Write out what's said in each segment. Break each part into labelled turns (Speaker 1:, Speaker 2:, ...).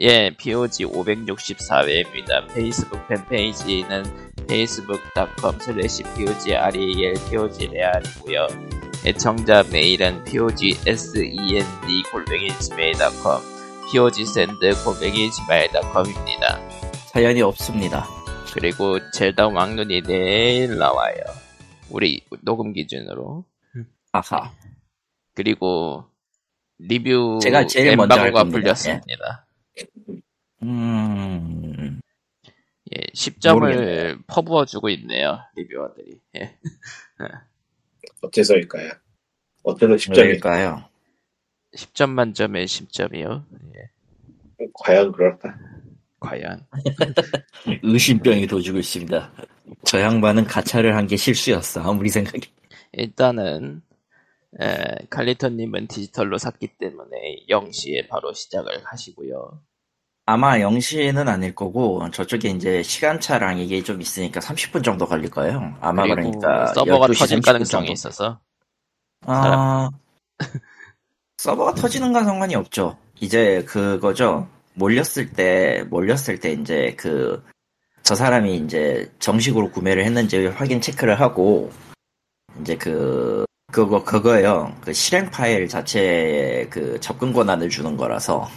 Speaker 1: 예, POG 564회입니다. 페이스북 팬페이지는 facebook.com slash POGREAL POGREAL이고요. 애청자 메일은 POGSEND 골뱅이 gmail.com POGSEND 골뱅이 gmail.com입니다.
Speaker 2: 사연이 없습니다.
Speaker 1: 그리고 젤다 왕눈이 내일 나와요. 우리 녹음 기준으로.
Speaker 2: 아하.
Speaker 1: 그리고 리뷰
Speaker 2: 제가 제일 먼저 할
Speaker 1: 엠바고가
Speaker 2: 겁니다.
Speaker 1: 풀렸습니다.
Speaker 2: 음,
Speaker 1: 예, 10점을
Speaker 2: 모르겠네요.
Speaker 1: 퍼부어주고 있네요, 리뷰어들이. 예.
Speaker 3: 어째서일까요? 어쩌면 10점이
Speaker 2: 왜일까요?
Speaker 1: 10점 만점에 10점이요. 예,
Speaker 3: 과연 그럴까?
Speaker 1: 과연.
Speaker 2: 의심병이 도지고 있습니다. 저 양반은 가차를 한 게 실수였어. 아무리 생각해.
Speaker 1: 일단은, 에, 칼리터님은 디지털로 샀기 때문에 0시에 바로 시작을 하시고요.
Speaker 2: 아마 0시는 아닐 거고, 저쪽에 이제 시간차랑 이게 좀 있으니까 30분 정도 걸릴 거예요. 아마 그러니까.
Speaker 1: 서버가
Speaker 2: 12시
Speaker 1: 터질
Speaker 2: 30분
Speaker 1: 가능성이
Speaker 2: 정도.
Speaker 1: 있어서.
Speaker 2: 아, 서버가 터지는 건 상관이 없죠. 이제 그거죠. 몰렸을 때, 몰렸을 때 이제 그, 저 사람이 이제 정식으로 구매를 했는지 확인 체크를 하고, 이제 그, 그거, 그거예요. 그 실행 파일 자체에 그 접근 권한을 주는 거라서.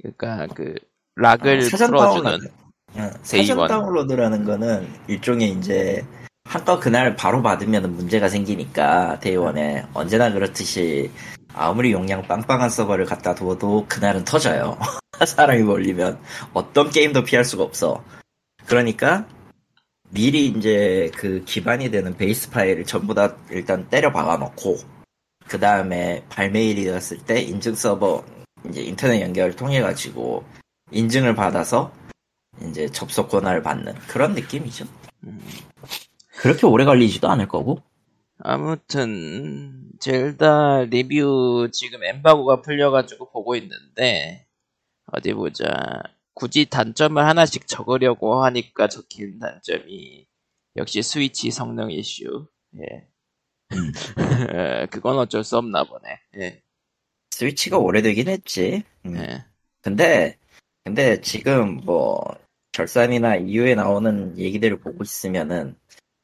Speaker 1: 그러니까 그, 락을
Speaker 2: 어, 사전
Speaker 1: 풀어주는,
Speaker 2: 다운로드. 응,
Speaker 1: 세이번.
Speaker 2: 사전 다운로드라는 거는 일종의 이제 한껏 그날 바로 받으면 문제가 생기니까 대의원에 언제나 그렇듯이 아무리 용량 빵빵한 서버를 갖다 둬도 그날은 터져요. 사람이 몰리면 어떤 게임도 피할 수가 없어. 그러니까 미리 이제 그 기반이 되는 베이스 파일을 전부 다 일단 때려 박아놓고 그 다음에 발매일이 되었을 때 인증 서버 이제 인터넷 연결을 통해 가지고 인증을 받아서 이제 접속 권한을 받는 그런 느낌이죠.
Speaker 1: 음,
Speaker 2: 그렇게 오래 걸리지도 않을 거고.
Speaker 1: 아무튼, 젤다 리뷰 지금 엠바고가 풀려가지고 보고 있는데, 어디 보자. 굳이 단점을 하나씩 적으려고 하니까 적힌 단점이, 역시 스위치 성능 이슈. 예.
Speaker 2: 음.
Speaker 1: 그건 어쩔 수 없나 보네. 예.
Speaker 2: 스위치가 오래되긴 했지. 음.
Speaker 1: 예.
Speaker 2: 근데 근데 지금 뭐 결산이나 이후에 나오는 얘기들을 보고 있으면은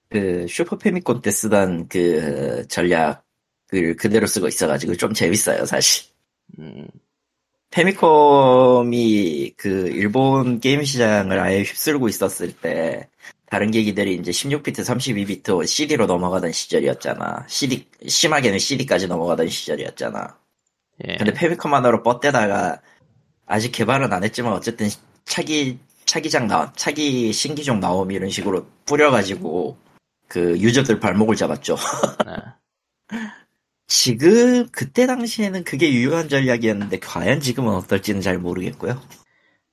Speaker 2: 그 슈퍼 패미콘 때 쓰던 그 전략을 그대로 쓰고 있어가지고 좀 재밌어요 사실.
Speaker 1: 음,
Speaker 2: 패미컴이 그 일본 게임 시장을 아예 휩쓸고 있었을 때 다른 기기들이 이제 16비트, 32비트 CD로 넘어가던 시절이었잖아. CD 심하게는 CD까지 넘어가던 시절이었잖아.
Speaker 1: 예.
Speaker 2: 근데 패미컴 하나로 뻗대다가 아직 개발은 안 했지만 어쨌든 차기 차기작 나 차기 신기종 나옴 이런 식으로 뿌려가지고 그 유저들 발목을 잡았죠.
Speaker 1: 아,
Speaker 2: 지금 그때 당시에는 그게 유효한 전략이었는데 과연 지금은 어떨지는 잘 모르겠고요.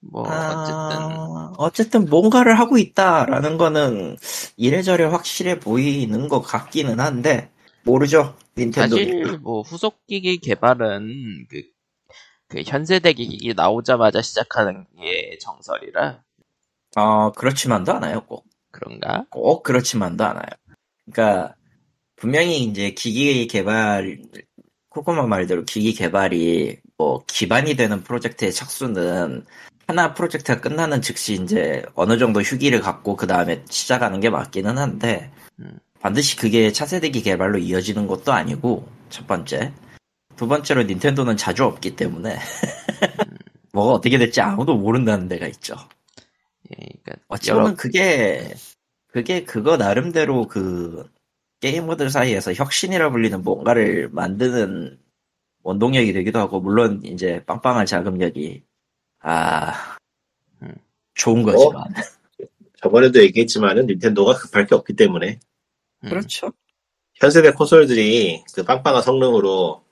Speaker 1: 뭐,
Speaker 2: 아,
Speaker 1: 어쨌든,
Speaker 2: 어쨌든 뭔가를 하고 있다라는 거는 이래저래 확실해 보이는 것 같기는 한데 모르죠 닌텐도.
Speaker 1: 사실 뭐 후속 기기 개발은 그, 그 현세대 기기 나오자마자 시작하는 게 정설이라
Speaker 2: 어 그렇지만도 않아요 꼭.
Speaker 1: 그런가?
Speaker 2: 꼭 그렇지만도 않아요. 그러니까 분명히 이제 기기 개발 코코마 말대로 기기 개발이 뭐 기반이 되는 프로젝트의 착수는 하나 프로젝트가 끝나는 즉시 이제 어느 정도 휴기를 갖고 그 다음에 시작하는 게 맞기는 한데
Speaker 1: 음.
Speaker 2: 반드시 그게 차세대기 개발로 이어지는 것도 아니고 첫 번째 두 번째로 닌텐도는 자주 없기 때문에 뭐가 어떻게 될지 아무도 모른다는 데가 있죠.
Speaker 1: 예, 그러니까
Speaker 2: 어찌
Speaker 1: 여러
Speaker 2: 보면 그게 그게 그거 나름대로 그 게이머들 사이에서 혁신이라 불리는 뭔가를 만드는 원동력이 되기도 하고 물론 이제 빵빵한 자금력이 아
Speaker 1: 음.
Speaker 2: 좋은 거지만
Speaker 3: 저번에도 얘기했지만은 닌텐도가 급할 게 없기 때문에
Speaker 1: 음,
Speaker 2: 그렇죠.
Speaker 3: 현세대 콘솔들이 그 빵빵한 성능으로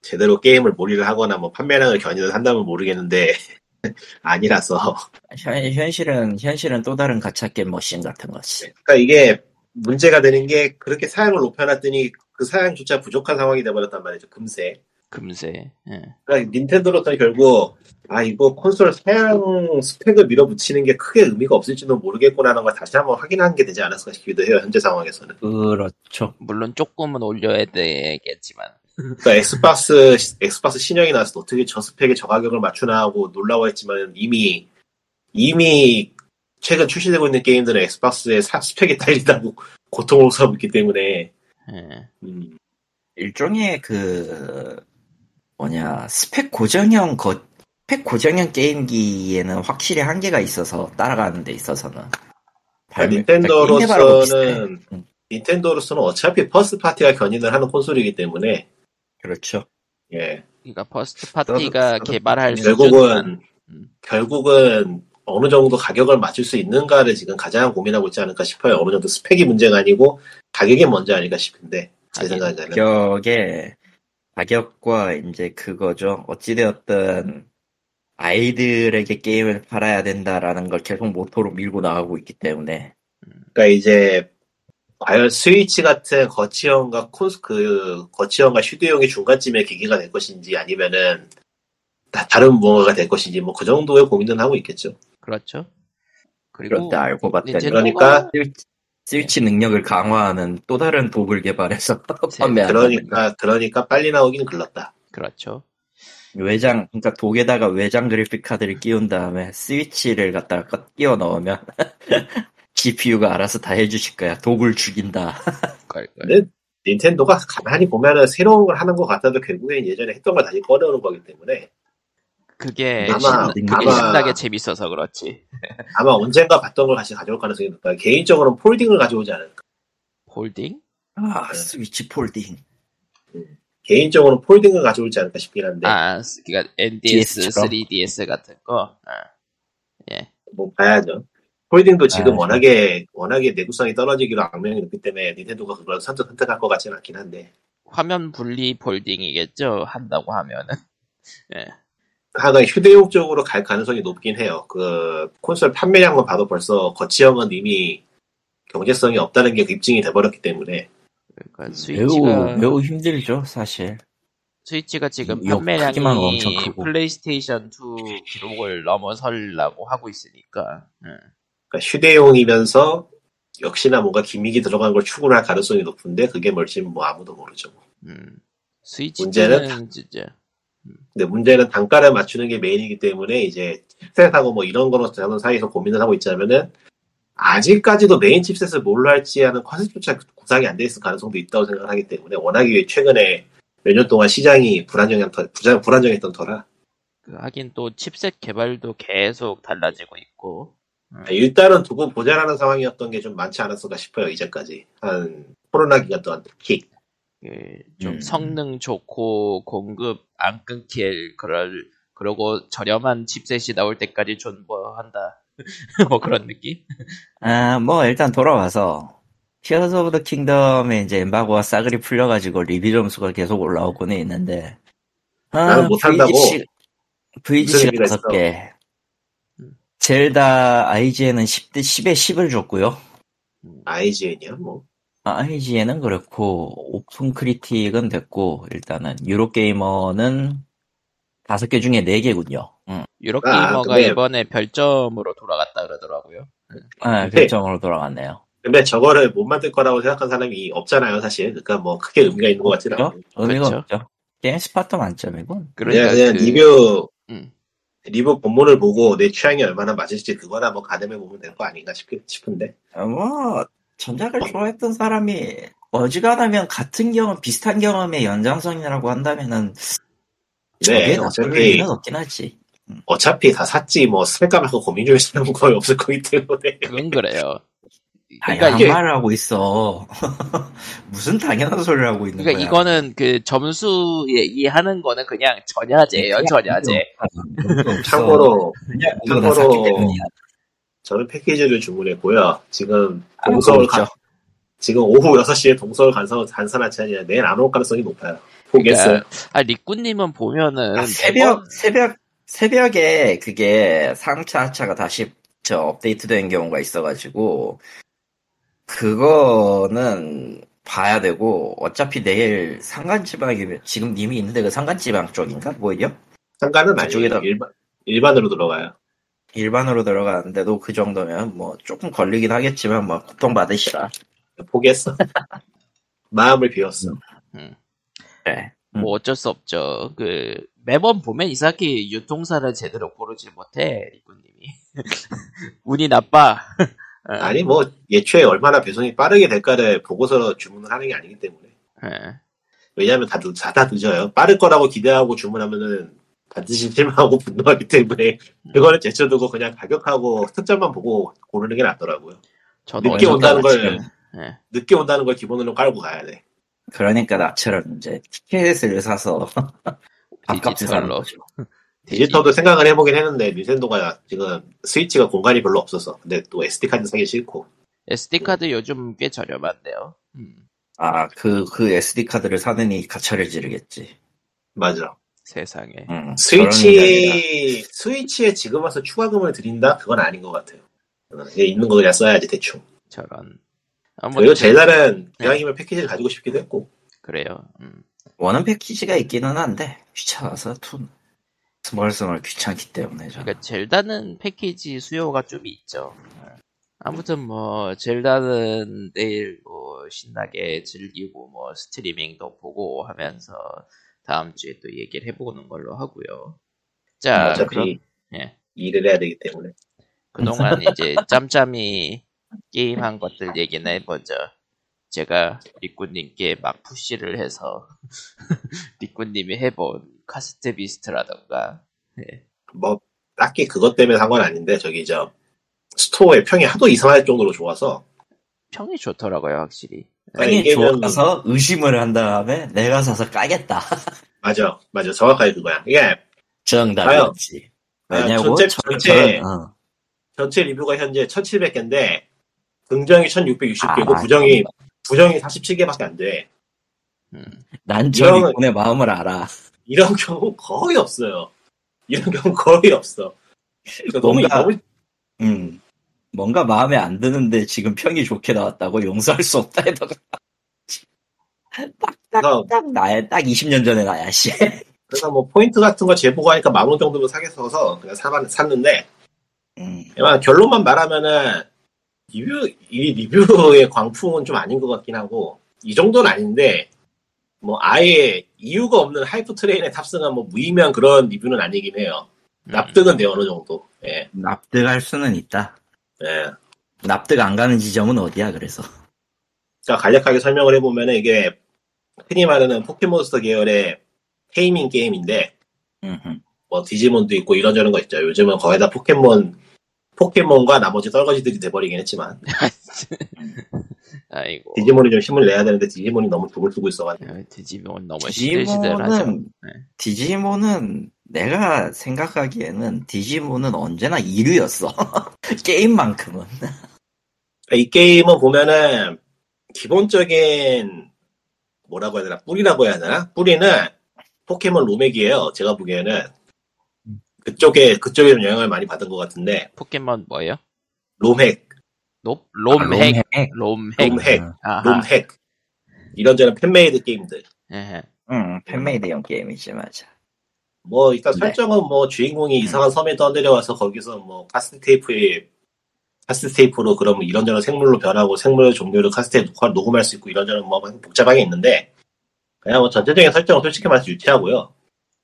Speaker 3: 제대로 게임을 몰이를 하거나 뭐 판매량을 견인을 한다면 모르겠는데 아니라서
Speaker 2: 현, 현실은 현실은 또 다른 가챠 게임 머신 같은 거지.
Speaker 3: 그러니까 이게 문제가 되는 게 그렇게 사양을 높여놨더니 그 사양조차 부족한 상황이 돼버렸단 말이죠 금세
Speaker 1: 금세. 예.
Speaker 3: 그러니까 닌텐도로서는 결국 아 이거 콘솔 사양 스펙을 밀어붙이는 게 크게 의미가 없을지도 모르겠구나라는 걸 다시 한번 확인하는 게 되지 않았을까 싶기도 해요 현재 상황에서는
Speaker 2: 그렇죠.
Speaker 1: 물론 조금은 올려야 되겠지만
Speaker 3: 그러니까 엑스박스 엑스박스 신형이 나와서 어떻게 저 스펙에 저 가격을 맞추나 하고 놀라워했지만 이미 이미 최근 출시되고 있는 게임들은 엑스박스의 사- 스펙이 딸린다고 고통을 호소하고 있기 때문에
Speaker 1: 예.
Speaker 3: 음,
Speaker 2: 일종의 그 뭐냐 스펙 고정형 거 스펙 고정형 게임기에는 확실히 한계가 있어서 따라가는 데 있어서는 발매- 비슷해.
Speaker 3: 닌텐도로서는
Speaker 2: 음,
Speaker 3: 닌텐도로서는 어차피 first party가 견인을 하는 콘솔이기 때문에
Speaker 2: 그렇죠.
Speaker 3: 예
Speaker 1: 그러니까 first party가 개발할
Speaker 3: 결국은
Speaker 1: 음.
Speaker 3: 결국은 어느 정도 가격을 맞출 수 있는가를 지금 가장 고민하고 있지 않을까 싶어요. 어느 정도 스펙이 문제가 아니고 가격이 먼저 아닐까 싶은데 제. 생각에는
Speaker 2: 가격에 가격과 이제 그거죠. 어찌되었든 아이들에게 게임을 팔아야 된다라는 걸 계속 모토로 밀고 나가고 있기 때문에
Speaker 3: 그러니까 이제 과연 스위치 같은 거치형과 콘스 그 거치형과 휴대용의 중간쯤의 기기가 될 것인지 아니면은 다 다른 무언가가 될 것인지 뭐 그 정도의 고민은 하고 있겠죠.
Speaker 1: 그렇죠. 그리고
Speaker 2: 그런데 알고 봤더니
Speaker 3: 그러니까
Speaker 2: 스위치, 능력을 강화하는 또 다른 도구를 개발해서 판매하는
Speaker 3: 그러니까 그러니까 빨리 나오긴 글렀다.
Speaker 1: 그렇죠.
Speaker 2: 외장 그러니까 독에다가 외장 그래픽 카드를 끼운 다음에 스위치를 갖다가 끼워 넣으면 GPU가 알아서 다 해주실 거야. 독을 죽인다.
Speaker 3: 근데 닌텐도가 가만히 보면은 새로운 걸 하는 것 같아도 결국엔 예전에 했던 걸 다시 꺼내오는 거기 때문에
Speaker 1: 그게
Speaker 3: 아마-
Speaker 1: 신, 그게
Speaker 3: 아마-
Speaker 1: 신나게 재밌어서 그렇지.
Speaker 3: 아마 언젠가 봤던 걸 다시 가져올 가능성이 높아요. 개인적으로는 folding을 가져오지 않을까.
Speaker 1: folding?
Speaker 2: 아 스위치 folding.
Speaker 3: 개인적으로는 folding을 가져올지 않을까 싶긴 한데
Speaker 1: 아, 그러니까 NDS,
Speaker 2: DS 처럼?
Speaker 1: 3DS 같은 거. 아. 예.
Speaker 3: 뭐 봐야죠. 폴딩도 지금
Speaker 2: 아,
Speaker 3: 워낙에 워낙에 내구성이 떨어지기로 악명이 높기 때문에 닌텐도가 그걸 선택 선택할 것 같지는 않긴 한데
Speaker 1: 화면 분리 폴딩이겠죠. 한다고 하면은. 예.
Speaker 3: 하나 휴대용 쪽으로 갈 가능성이 높긴 해요. 그 콘솔 판매량만 봐도 벌써 거치형은 이미 경제성이 없다는 게 입증이 돼버렸기 때문에
Speaker 1: 그러니까
Speaker 2: 매우
Speaker 1: 스위치가
Speaker 2: 매우 힘들죠 사실.
Speaker 1: 스위치가 지금
Speaker 2: 요
Speaker 1: 판매량이
Speaker 2: 엄청 크고.
Speaker 1: 플레이스테이션 2 기록을 넘어설라고 하고 있으니까. 예.
Speaker 3: 그러니까 휴대용이면서 역시나 뭔가 기믹이 들어간 걸 추구를 할 가능성이 높은데 그게 뭘지는 뭐 아무도 모르죠.
Speaker 1: 음. 스위치
Speaker 3: 문제는
Speaker 1: 진짜
Speaker 3: 근데 문제는 단가를 맞추는 게 메인이기 때문에 이제 chipset하고 뭐 이런 거로 저는 사이에서 고민을 하고 있자면은 아직까지도 메인 chipset을 뭘로 할지 하는 컨셉조차 구상이 안 돼 있을 가능성도 있다고 생각하기 때문에 워낙에 최근에 몇 년 동안 시장이 불안정한 터, 불안, 불안정했던 터라
Speaker 1: 그 하긴 또 칩셋 개발도 계속 달라지고 있고.
Speaker 3: 일단은 두고 보자라는 상황이었던 게 좀 많지 않았을까 싶어요 이제까지 한 코로나 기간 동안 특히
Speaker 1: 그좀
Speaker 2: 음.
Speaker 1: 성능 좋고 공급 안 끊길 그럴 그러고 저렴한 칩셋이 나올 때까지 존버한다. 뭐 그런 느낌?
Speaker 2: 아, 뭐, 일단 돌아와서, 티어스 오브 더 킹덤에 이제 엠바고가 싸그리 풀려가지고 리뷰 점수가 계속 올라오고는 있는데, 아,
Speaker 3: 나는 못한다고?
Speaker 2: VGC, VGC가
Speaker 3: 의미가
Speaker 2: 다섯
Speaker 3: 있어?
Speaker 2: 개.
Speaker 1: 음.
Speaker 2: 젤다 IGN은 10대, 10에 10을 줬고요.
Speaker 3: IGN이야 뭐
Speaker 2: 아, IGN은 그렇고, 오픈 크리틱은 됐고, 일단은, 유로게이머는 다섯 개 중에 네 개군요. 음.
Speaker 1: 유럽
Speaker 3: 아,
Speaker 1: 게이머가
Speaker 3: 근데-
Speaker 1: 이번에 별점으로 돌아갔다 그러더라고요.
Speaker 2: 아,
Speaker 3: 근데-
Speaker 2: 결정으로 돌아갔네요.
Speaker 3: 근데 저거를 못 만들 거라고 생각한 사람이 없잖아요 사실 그러니까 뭐 크게 의미가 있는 것 같지는? 않고
Speaker 2: 의미가
Speaker 1: 그렇죠.
Speaker 2: 없죠. 게임 스팟도 만점이군.
Speaker 1: 그러니까
Speaker 3: 그냥, 그냥
Speaker 1: 그-
Speaker 3: 리뷰
Speaker 1: 음.
Speaker 3: 리뷰 본문을 보고 내 취향이 얼마나 맞을지 그거나 뭐 가늠해 보면 될거 아닌가 싶, 싶은데
Speaker 2: 어, 뭐 전작을 좋아했던 사람이 어지간하면 같은 경험, 비슷한 경험의 연장선이라고 한다면은
Speaker 3: 네 어차피
Speaker 2: 없긴 하지.
Speaker 3: 어차피 다 샀지 뭐 스펙 까먹고 고민 중에 쓰는 거의 없을 거기 때문에
Speaker 1: 그건 그래요.
Speaker 2: 당연한
Speaker 1: 그러니까 이게
Speaker 2: 말을 하고 있어. 무슨 당연한 소리를 하고 있는
Speaker 1: 그러니까
Speaker 2: 거야.
Speaker 1: 이거는 그 점수 얘기하는 거는 그냥 전야제예요, 전야제.
Speaker 3: 참고로
Speaker 2: 그냥
Speaker 3: 참고로- 저는 패키지를 주문했고요. 지금
Speaker 2: 아,
Speaker 3: 동서울. 가, 지금 오후 6시에 동서울 간서 간선하차니 내일 안 올 가능성이 높아요. 포기했어요.
Speaker 1: 그러니까, 아 리꾸님은 보면은
Speaker 2: 아, 새벽 새벽 새벽에 그게 3차 하차가 다시 저 업데이트 된 경우가 있어가지고 그거는 봐야 되고 어차피 내일 상간지방이 지금 님이 있는데 그 상간지방 쪽인가? 뭐요?
Speaker 3: 상관은 아니에요. 일반, 일반으로 들어가요
Speaker 2: 일반으로 들어가는데도 그 정도면 뭐 조금 걸리긴 하겠지만 뭐 고통 받으시라.
Speaker 3: 포기했어 마음을 비웠어
Speaker 1: 음.
Speaker 2: 네.
Speaker 1: 뭐 어쩔 수 없죠. 그 매번 보면 이상하게 유통사를 제대로 고르지 못해 리꾸님이 운이 나빠. 어,
Speaker 3: 아니 뭐 예초에 얼마나 배송이 빠르게 될까를 보고서 주문을 하는 게 아니기 때문에
Speaker 1: 예.
Speaker 3: 왜냐하면 다, 늦, 다 늦어요. 빠를 거라고 기대하고 주문하면은 반드시 실망하고 분노하기 때문에 그거는 제쳐두고 그냥 가격하고 특점만 보고 고르는 게 낫더라고요.
Speaker 1: 저도
Speaker 3: 늦게 온다는 걸
Speaker 2: 지금.
Speaker 1: 예.
Speaker 3: 늦게 온다는 걸 기본으로 깔고 가야 돼.
Speaker 2: 그러니까 나처럼 이제 티켓을 사서 밥값을 사는. 거죠.
Speaker 3: 디지털도 생각을 해보긴 했는데 닌텐도가 지금 스위치가 공간이 별로 없어서 근데 또 SD 카드 사기 싫고
Speaker 1: SD 카드 요즘 꽤 저렴한데요. 음,
Speaker 2: 아, 그, 그 SD 카드를 사느니 가차를 지르겠지.
Speaker 3: 맞아.
Speaker 1: 세상에.
Speaker 2: 음,
Speaker 3: 스위치 스위치에 지금 와서 추가금을 드린다? 그건 아닌 것 같아요. 그냥 있는 거 그냥 써야지 대충.
Speaker 1: 저런.
Speaker 3: 그리고 젤다는
Speaker 1: 네.
Speaker 3: 기왕이면 패키지를 가지고 싶기도 했고
Speaker 1: 그래요. 음.
Speaker 2: 원은 패키지가 있기는 한데, 귀찮아서 투, 스멀스멀 귀찮기 때문에 저는.
Speaker 1: 그러니까 젤다는 패키지 수요가 좀 있죠. 어. 아무튼 뭐 젤다는 내일 뭐 신나게 즐기고 뭐 스트리밍도 보고 하면서 다음 주에 또 얘기를 해보는 걸로 하고요. 자,
Speaker 3: 어차피
Speaker 1: 그럼 예.
Speaker 3: 일을 해야 되기 때문에
Speaker 1: 그동안 이제 짬짬이 게임한 것들 얘기나 해보죠. 제가 리꾸님께 막 push를 해서 리꾸님이 해본 카세트 비스트라던가 예.
Speaker 3: 뭐 딱히 그것 때문에 산건 아닌데 저기 저 스토어의 평이 하도 이상할 정도로 좋아서
Speaker 1: 평이 좋더라고요 확실히.
Speaker 2: 평이
Speaker 3: 이게 좀-
Speaker 2: 좋아서 의심을 한 다음에 내가 사서 까겠다.
Speaker 3: 맞아 맞아 정확하게 그거야 이게
Speaker 2: 정답이었지.
Speaker 3: 과연
Speaker 2: 왜냐고?
Speaker 3: 전체-
Speaker 2: 저-
Speaker 3: 전체-
Speaker 2: 어.
Speaker 3: 전체 리뷰가 현재 1700개인데 긍정이 1660개고
Speaker 2: 아,
Speaker 3: 부정이 부정이 47개밖에 안 돼
Speaker 1: 음.
Speaker 2: 난저 리본의 마음을 알아.
Speaker 3: 이런 경우 거의 없어요 이런 경우 거의 없어 그러니까 너무 너무
Speaker 2: 음. 뭔가 마음에 안 드는데 지금 평이 좋게 나왔다고 용서할 수 없다 해다가
Speaker 3: 그래서,
Speaker 2: 딱 나야 딱 20년 전에 나야 씨.
Speaker 3: 그래서 뭐 포인트 같은 거 재보고 하니까 만 원 정도면 사겠어서 그냥 사봤, 샀는데
Speaker 2: 음.
Speaker 3: 결론만 말하면은 리뷰 이 리뷰의 광풍은 좀 아닌 것 같긴 하고 이 정도는 아닌데 뭐 아예 이유가 없는 hype train에 탑승한 뭐 무의미한 그런 리뷰는 아니긴 해요.
Speaker 1: 음.
Speaker 3: 납득은 돼요 어느 정도. 예,
Speaker 2: 납득할 수는 있다.
Speaker 3: 예.
Speaker 2: 납득 안 가는 지점은 어디야 그래서.
Speaker 3: 자 간략하게 설명을 해보면은 이게 흔히 말하는 포켓몬스터 계열의 taming 게임인데
Speaker 2: 음, 음.
Speaker 3: 뭐 디지몬도 있고 이런저런 거 있죠. 요즘은 거의 다 포켓몬 포켓몬과 나머지 떨거지들이 돼버리긴 했지만
Speaker 1: 아이고.
Speaker 3: 디지몬이 좀 힘을 내야 되는데 디지몬이 너무 죽을 쓰고 있어가지고
Speaker 1: 어, 디지몬 너무 시들시들하죠.
Speaker 2: 디지몬은
Speaker 1: 네.
Speaker 2: 디지몬은 내가 생각하기에는 디지몬은 언제나 2류였어. 게임만큼은.
Speaker 3: 이 게임은 보면은 기본적인 뭐라고 해야 되나 뿌리라고 해야 되나 뿌리는 포켓몬 ROM hack이에요. 제가 보기에는 그쪽에 그쪽에 좀 영향을 많이 받은 것 같은데
Speaker 1: 포켓몬 뭐예요?
Speaker 3: ROM hack,
Speaker 1: ROM ROM hack
Speaker 2: 아,
Speaker 3: ROM hack.
Speaker 1: ROM hack.
Speaker 3: ROM hack 이런저런 fan-made 게임들.
Speaker 1: 예.
Speaker 2: 응, fan-made형 게임이지 맞아.
Speaker 3: 뭐 일단
Speaker 2: 네.
Speaker 3: 설정은 뭐 주인공이 이상한 섬에 떠내려와서 거기서 뭐 카스테이프에 카스테이프로 그럼 이런저런 생물로 변하고 생물 종류를 카스테이프 녹음할 수 있고 이런저런 뭐 복잡하게 있는데 그냥 뭐 전체적인 설정은 솔직히 말해서 유치하고요.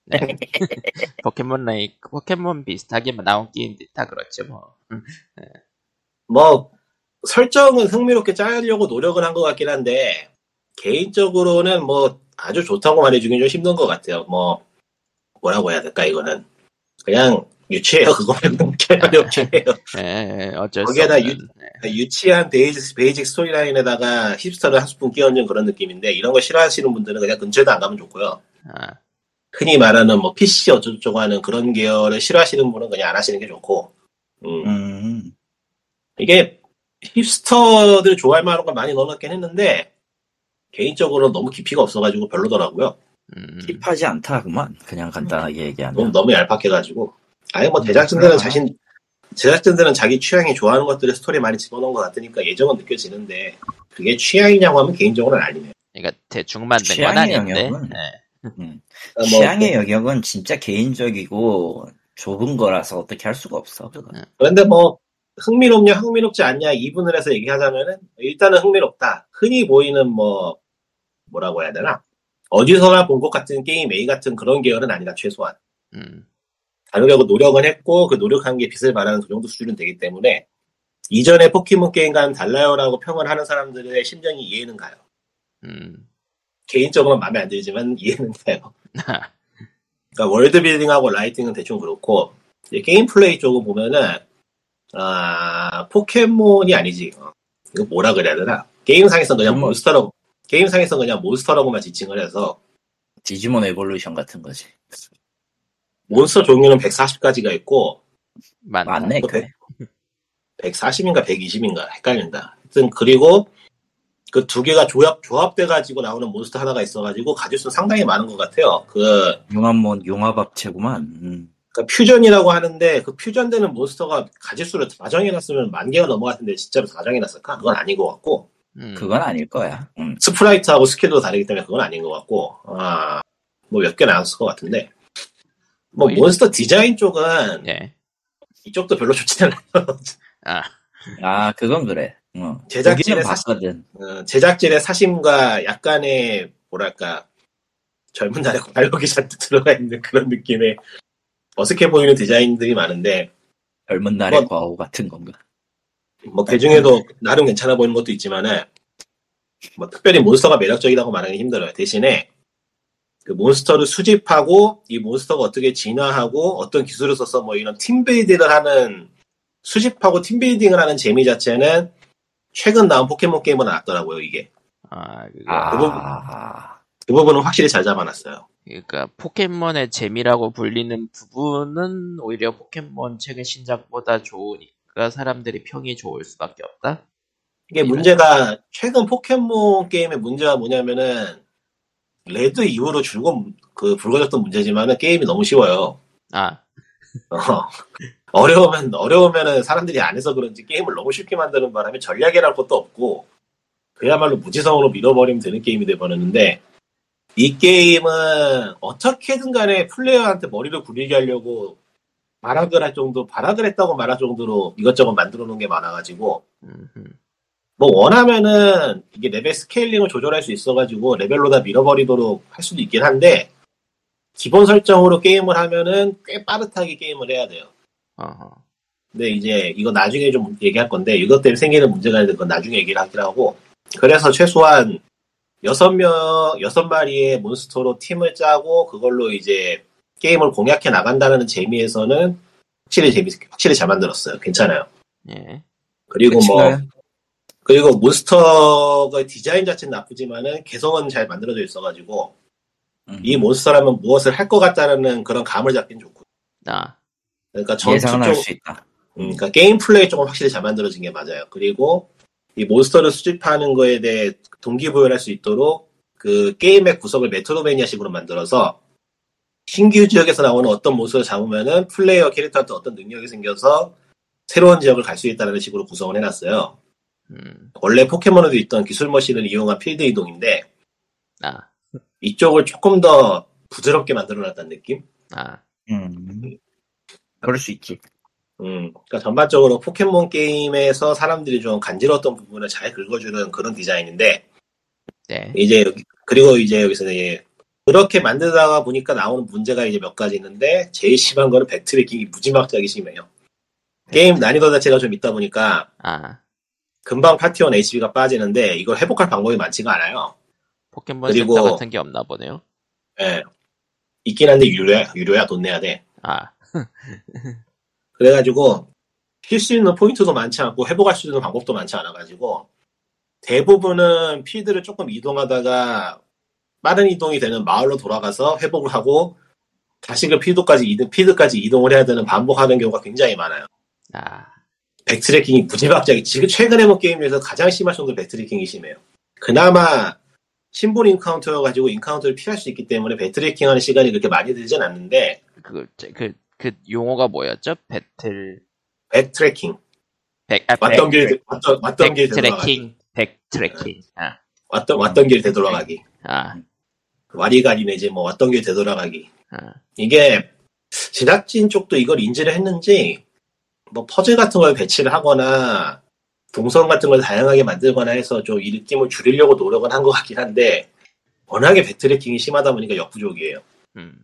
Speaker 1: 네. 포켓몬 라이 포켓몬 비슷하게 나온 게임들 다 그렇죠 뭐. 음.
Speaker 3: 뭐 설정은 흥미롭게 짜려고 노력을 한 것 같긴 한데 개인적으로는 뭐 아주 좋다고 말해주긴 좀 힘든 것 같아요. 뭐 뭐라고 해야 될까 이거는 그냥 유치해요. 그거 말고는 개념이 없긴 해요.
Speaker 1: 예, 어쩔 수
Speaker 3: 거기에다. 유-
Speaker 1: 네.
Speaker 3: 유치한 basic, basic storyline에다가 hipster를 한 스푼 끼얹은 그런 느낌인데 이런 거 싫어하시는 분들은 그냥 근처에도 안 가면 좋고요.
Speaker 1: 아,
Speaker 3: 흔히 말하는 뭐 PC 어쩌고저쩌고 하는 그런 계열을 싫어하시는 분은 그냥 안 하시는 게 좋고 음.
Speaker 2: 음,
Speaker 3: 이게 힙스터들 좋아할 만한 걸 많이 넣어놨긴 했는데 개인적으로 너무 깊이가 없어가지고 별로더라고요.
Speaker 1: 음,
Speaker 2: 힙하지 않다, 그만. 그냥 간단하게 얘기하면.
Speaker 3: 너무, 너무 얄팍해가지고 아예 뭐 제작진들은
Speaker 2: 그렇구나.
Speaker 3: 자신 제작진들은 자기 취향이 좋아하는 것들을 스토리 많이 집어넣은 것 같으니까 예정은 느껴지는데 그게 취향이냐고 하면 개인적으로는 아니네요.
Speaker 1: 그러니까 대충 만든 건
Speaker 2: 취향의
Speaker 1: 아닌데.
Speaker 2: 영역은
Speaker 1: 예.
Speaker 2: 음.
Speaker 3: 그러니까 뭐
Speaker 2: 취향의 영역은 진짜 개인적이고 좁은 거라서 어떻게 할 수가 없어. 그건.
Speaker 3: 그런데 뭐 흥미롭냐 흥미롭지 않냐 이분을 해서 얘기하자면은 일단은 흥미롭다. 흔히 보이는 뭐 뭐라고 해야 되나 어디서나 본 것 같은 게임 A 같은 그런 계열은 아니다 최소한
Speaker 1: 음,
Speaker 3: 다르려고 노력은 했고 그 노력한 게 빛을 발하는 그 정도 수준은 되기 때문에 이전의 포켓몬 게임과는 달라요라고 평을 하는 사람들의 심정이 이해는 가요.
Speaker 1: 음,
Speaker 3: 개인적으로는 마음에 안 들지만 이해는 가요. 그러니까 world building하고 writing은 대충 그렇고 gameplay 쪽을 보면은 아 포켓몬이 아니지 어, 이거 뭐라 그래야 되나 게임상에서 그냥
Speaker 2: 음.
Speaker 3: 몬스터라고 게임상에서 그냥 몬스터라고만 지칭을 해서
Speaker 2: 디지몬 에볼루션 같은 거지.
Speaker 3: 몬스터 종류는 140가지가 있고?
Speaker 2: 맞네,
Speaker 3: 뭐,
Speaker 2: 그래.
Speaker 3: 140인가 120인가 헷갈린다. 하여튼 그리고 그 두 개가 조합 조합돼 가지고 나오는 몬스터 하나가 있어가지고 가짓수는 상당히 많은 것 같아요. 그
Speaker 2: 용암몬 용화밥체구만. 음.
Speaker 3: 그러니까 퓨전이라고 하는데 그 퓨전되는 몬스터가 가짓수를 다 정해놨으면 만 개가 넘어갔는데 진짜로 다 정해놨을까? 그건 아닌 것 같고
Speaker 1: 음,
Speaker 2: 그건 아닐 거야. 음.
Speaker 3: 스프라이트하고 스킬도 다르기 때문에 그건 아닌 것 같고 아 뭐 몇 개 나왔을 것 같은데
Speaker 1: 뭐뭐 일-
Speaker 3: 몬스터 디자인 쪽은
Speaker 1: 예.
Speaker 3: 이쪽도 별로 좋지 않아요.
Speaker 1: 아,
Speaker 2: 아, 그건 그래. 어.
Speaker 3: 제작진의
Speaker 2: 봤거든.
Speaker 3: 어, 제작진의 사심과 약간의 뭐랄까 젊은 날의 과욕이 잔뜩 들어가 있는 그런 느낌의 어색해 보이는 디자인들이 많은데
Speaker 2: 젊은 날의
Speaker 3: 뭐-
Speaker 2: 과오 같은 건가.
Speaker 3: 뭐 그 중에도 나름 괜찮아 보이는 것도 있지만은 뭐 특별히 몬스터가 매력적이라고 말하기 힘들어요. 대신에 그 몬스터를 수집하고 이 몬스터가 어떻게 진화하고 어떤 기술을 써서 뭐 이런 팀빌딩을 하는 수집하고 팀빌딩을 하는 재미 자체는 최근 나온 포켓몬 게임은 나왔더라고요. 이게
Speaker 1: 아, 그거,
Speaker 2: 아,
Speaker 3: 그 부분은 확실히 잘 잡아놨어요.
Speaker 1: 그러니까 포켓몬의 재미라고 불리는 부분은 오히려 포켓몬 최근 신작보다 좋으니까 사람들이 평이 좋을 수밖에 없다.
Speaker 3: 이게 문제가 최근 포켓몬 게임의 문제가 뭐냐면은 레드 이후로 줄곧 그 불거졌던 문제지만은 게임이 너무 쉬워요.
Speaker 1: 아,
Speaker 3: 어, 어려우면 어려우면은 사람들이 안 해서 그런지 게임을 너무 쉽게 만드는 바람에 전략이랄 것도 없고 그야말로 무지성으로 밀어버리면 되는 게임이 돼버렸는데 이 게임은 어떻게든 간에 플레이어한테 머리를 굴리게 하려고 발악을 할 정도 발악을 했다고 말할 정도로 이것저것 만들어 놓은 게 많아가지고. 뭐 원하면은 이게 level scaling을 조절할 수 있어가지고 레벨로 다 밀어버리도록 할 수도 있긴 한데 기본 설정으로 게임을 하면은 꽤 빠듯하게 게임을 해야 돼요.
Speaker 1: 어허.
Speaker 3: 근데 이제 이거 나중에 좀 얘기할 건데 이것 때문에 생기는 문제가 있는데 그건 나중에 얘기를 하기로 하고 그래서 최소한 여섯 명 여섯 마리의 몬스터로 팀을 짜고 그걸로 이제 게임을 공략해 나간다는 재미에서는 확실히 재미 확실히 잘 만들었어요. 괜찮아요.
Speaker 1: 예.
Speaker 3: 그리고 뭐
Speaker 2: 끝인가요?
Speaker 3: 그리고 몬스터가 디자인 자체는 나쁘지만은 개성은 잘 만들어져 있어가지고
Speaker 2: 음.
Speaker 3: 이 몬스터라면 무엇을 할 것 같다라는 그런 감을 잡긴 좋고
Speaker 1: 아,
Speaker 3: 그러니까 전투
Speaker 2: 예상은 할 수 있다.
Speaker 3: 음, 그러니까 게임 플레이 쪽은 확실히 잘 만들어진 게 맞아요. 그리고 이 몬스터를 수집하는 거에 대해 동기부여할 수 있도록 그 게임의 구성을 metroidvania식으로 만들어서 신규 지역에서 나오는 어떤 몬스터를 잡으면은 플레이어 캐릭터한테 어떤 능력이 생겨서 새로운 지역을 갈 수 있다는 식으로 구성을 해놨어요.
Speaker 1: 음,
Speaker 3: 원래 포켓몬에도 있던 기술 머신을 이용한 필드 이동인데
Speaker 1: 아,
Speaker 3: 이쪽을 조금 더 부드럽게 만들어놨다는 느낌?
Speaker 1: 아,
Speaker 2: 음. 그럴 수 있지.
Speaker 3: 음, 그러니까 전반적으로 포켓몬 게임에서 사람들이 좀 간지러웠던 부분을 잘 긁어주는 그런 디자인인데
Speaker 1: 네.
Speaker 3: 이제 여기- 그리고 이제 여기서 이제 그렇게 만들다가 보니까 나오는 문제가 이제 몇 가지 있는데 제일 심한 거는 백트래킹이 무지막지하게 심해요. 게임 난이도 자체가 좀 있다 보니까
Speaker 1: 아,
Speaker 3: 금방 파티원 HP가 빠지는데 이걸 회복할 방법이 많지가 않아요.
Speaker 1: 포켓몬
Speaker 3: 그리고-
Speaker 1: 센터 같은 게 없나 보네요.
Speaker 3: 예. 있긴 한데 유료야, 유료야 돈 내야 돼.
Speaker 1: 아,
Speaker 3: 그래가지고 쉴 수 있는 포인트도 많지 않고 회복할 수 있는 방법도 많지 않아가지고 대부분은 필드를 조금 이동하다가 빠른 이동이 되는 마을로 돌아가서 회복을 하고 다시 그 필드까지 이동, 필드까지 이동을 해야 되는 반복하는 경우가 굉장히 많아요.
Speaker 1: 아,
Speaker 3: backtracking이 무지막지하게 지금 최근에 본 게임 중에서 가장 심할 정도로 backtracking이 심해요. 그나마 symbol encounter여가지고 encounter를 피할 수 있기 때문에 backtracking하는 시간이 그렇게 많이 들진 않는데
Speaker 1: 그, 그, 그 용어가 뭐였죠? 배틀,
Speaker 3: backtracking
Speaker 1: 백, 아,
Speaker 3: 왔던
Speaker 1: 백,
Speaker 3: 길 왔던 왔던 길 되돌아가기
Speaker 1: backtracking. 아,
Speaker 3: 왔던 왔던 길 되돌아가기
Speaker 1: 아,
Speaker 3: 와리가리 내지 뭐 왔던 길 되돌아가기
Speaker 1: 아,
Speaker 3: 이게 제작진 쪽도 이걸 인지를 했는지 뭐 퍼즐 같은 걸 배치를 하거나 동선 같은 걸 다양하게 만들거나 해서 좀 이 느낌을 줄이려고 노력은 한것 같긴 한데 워낙에 backtracking이 심하다 보니까 역부족이에요.
Speaker 1: 음.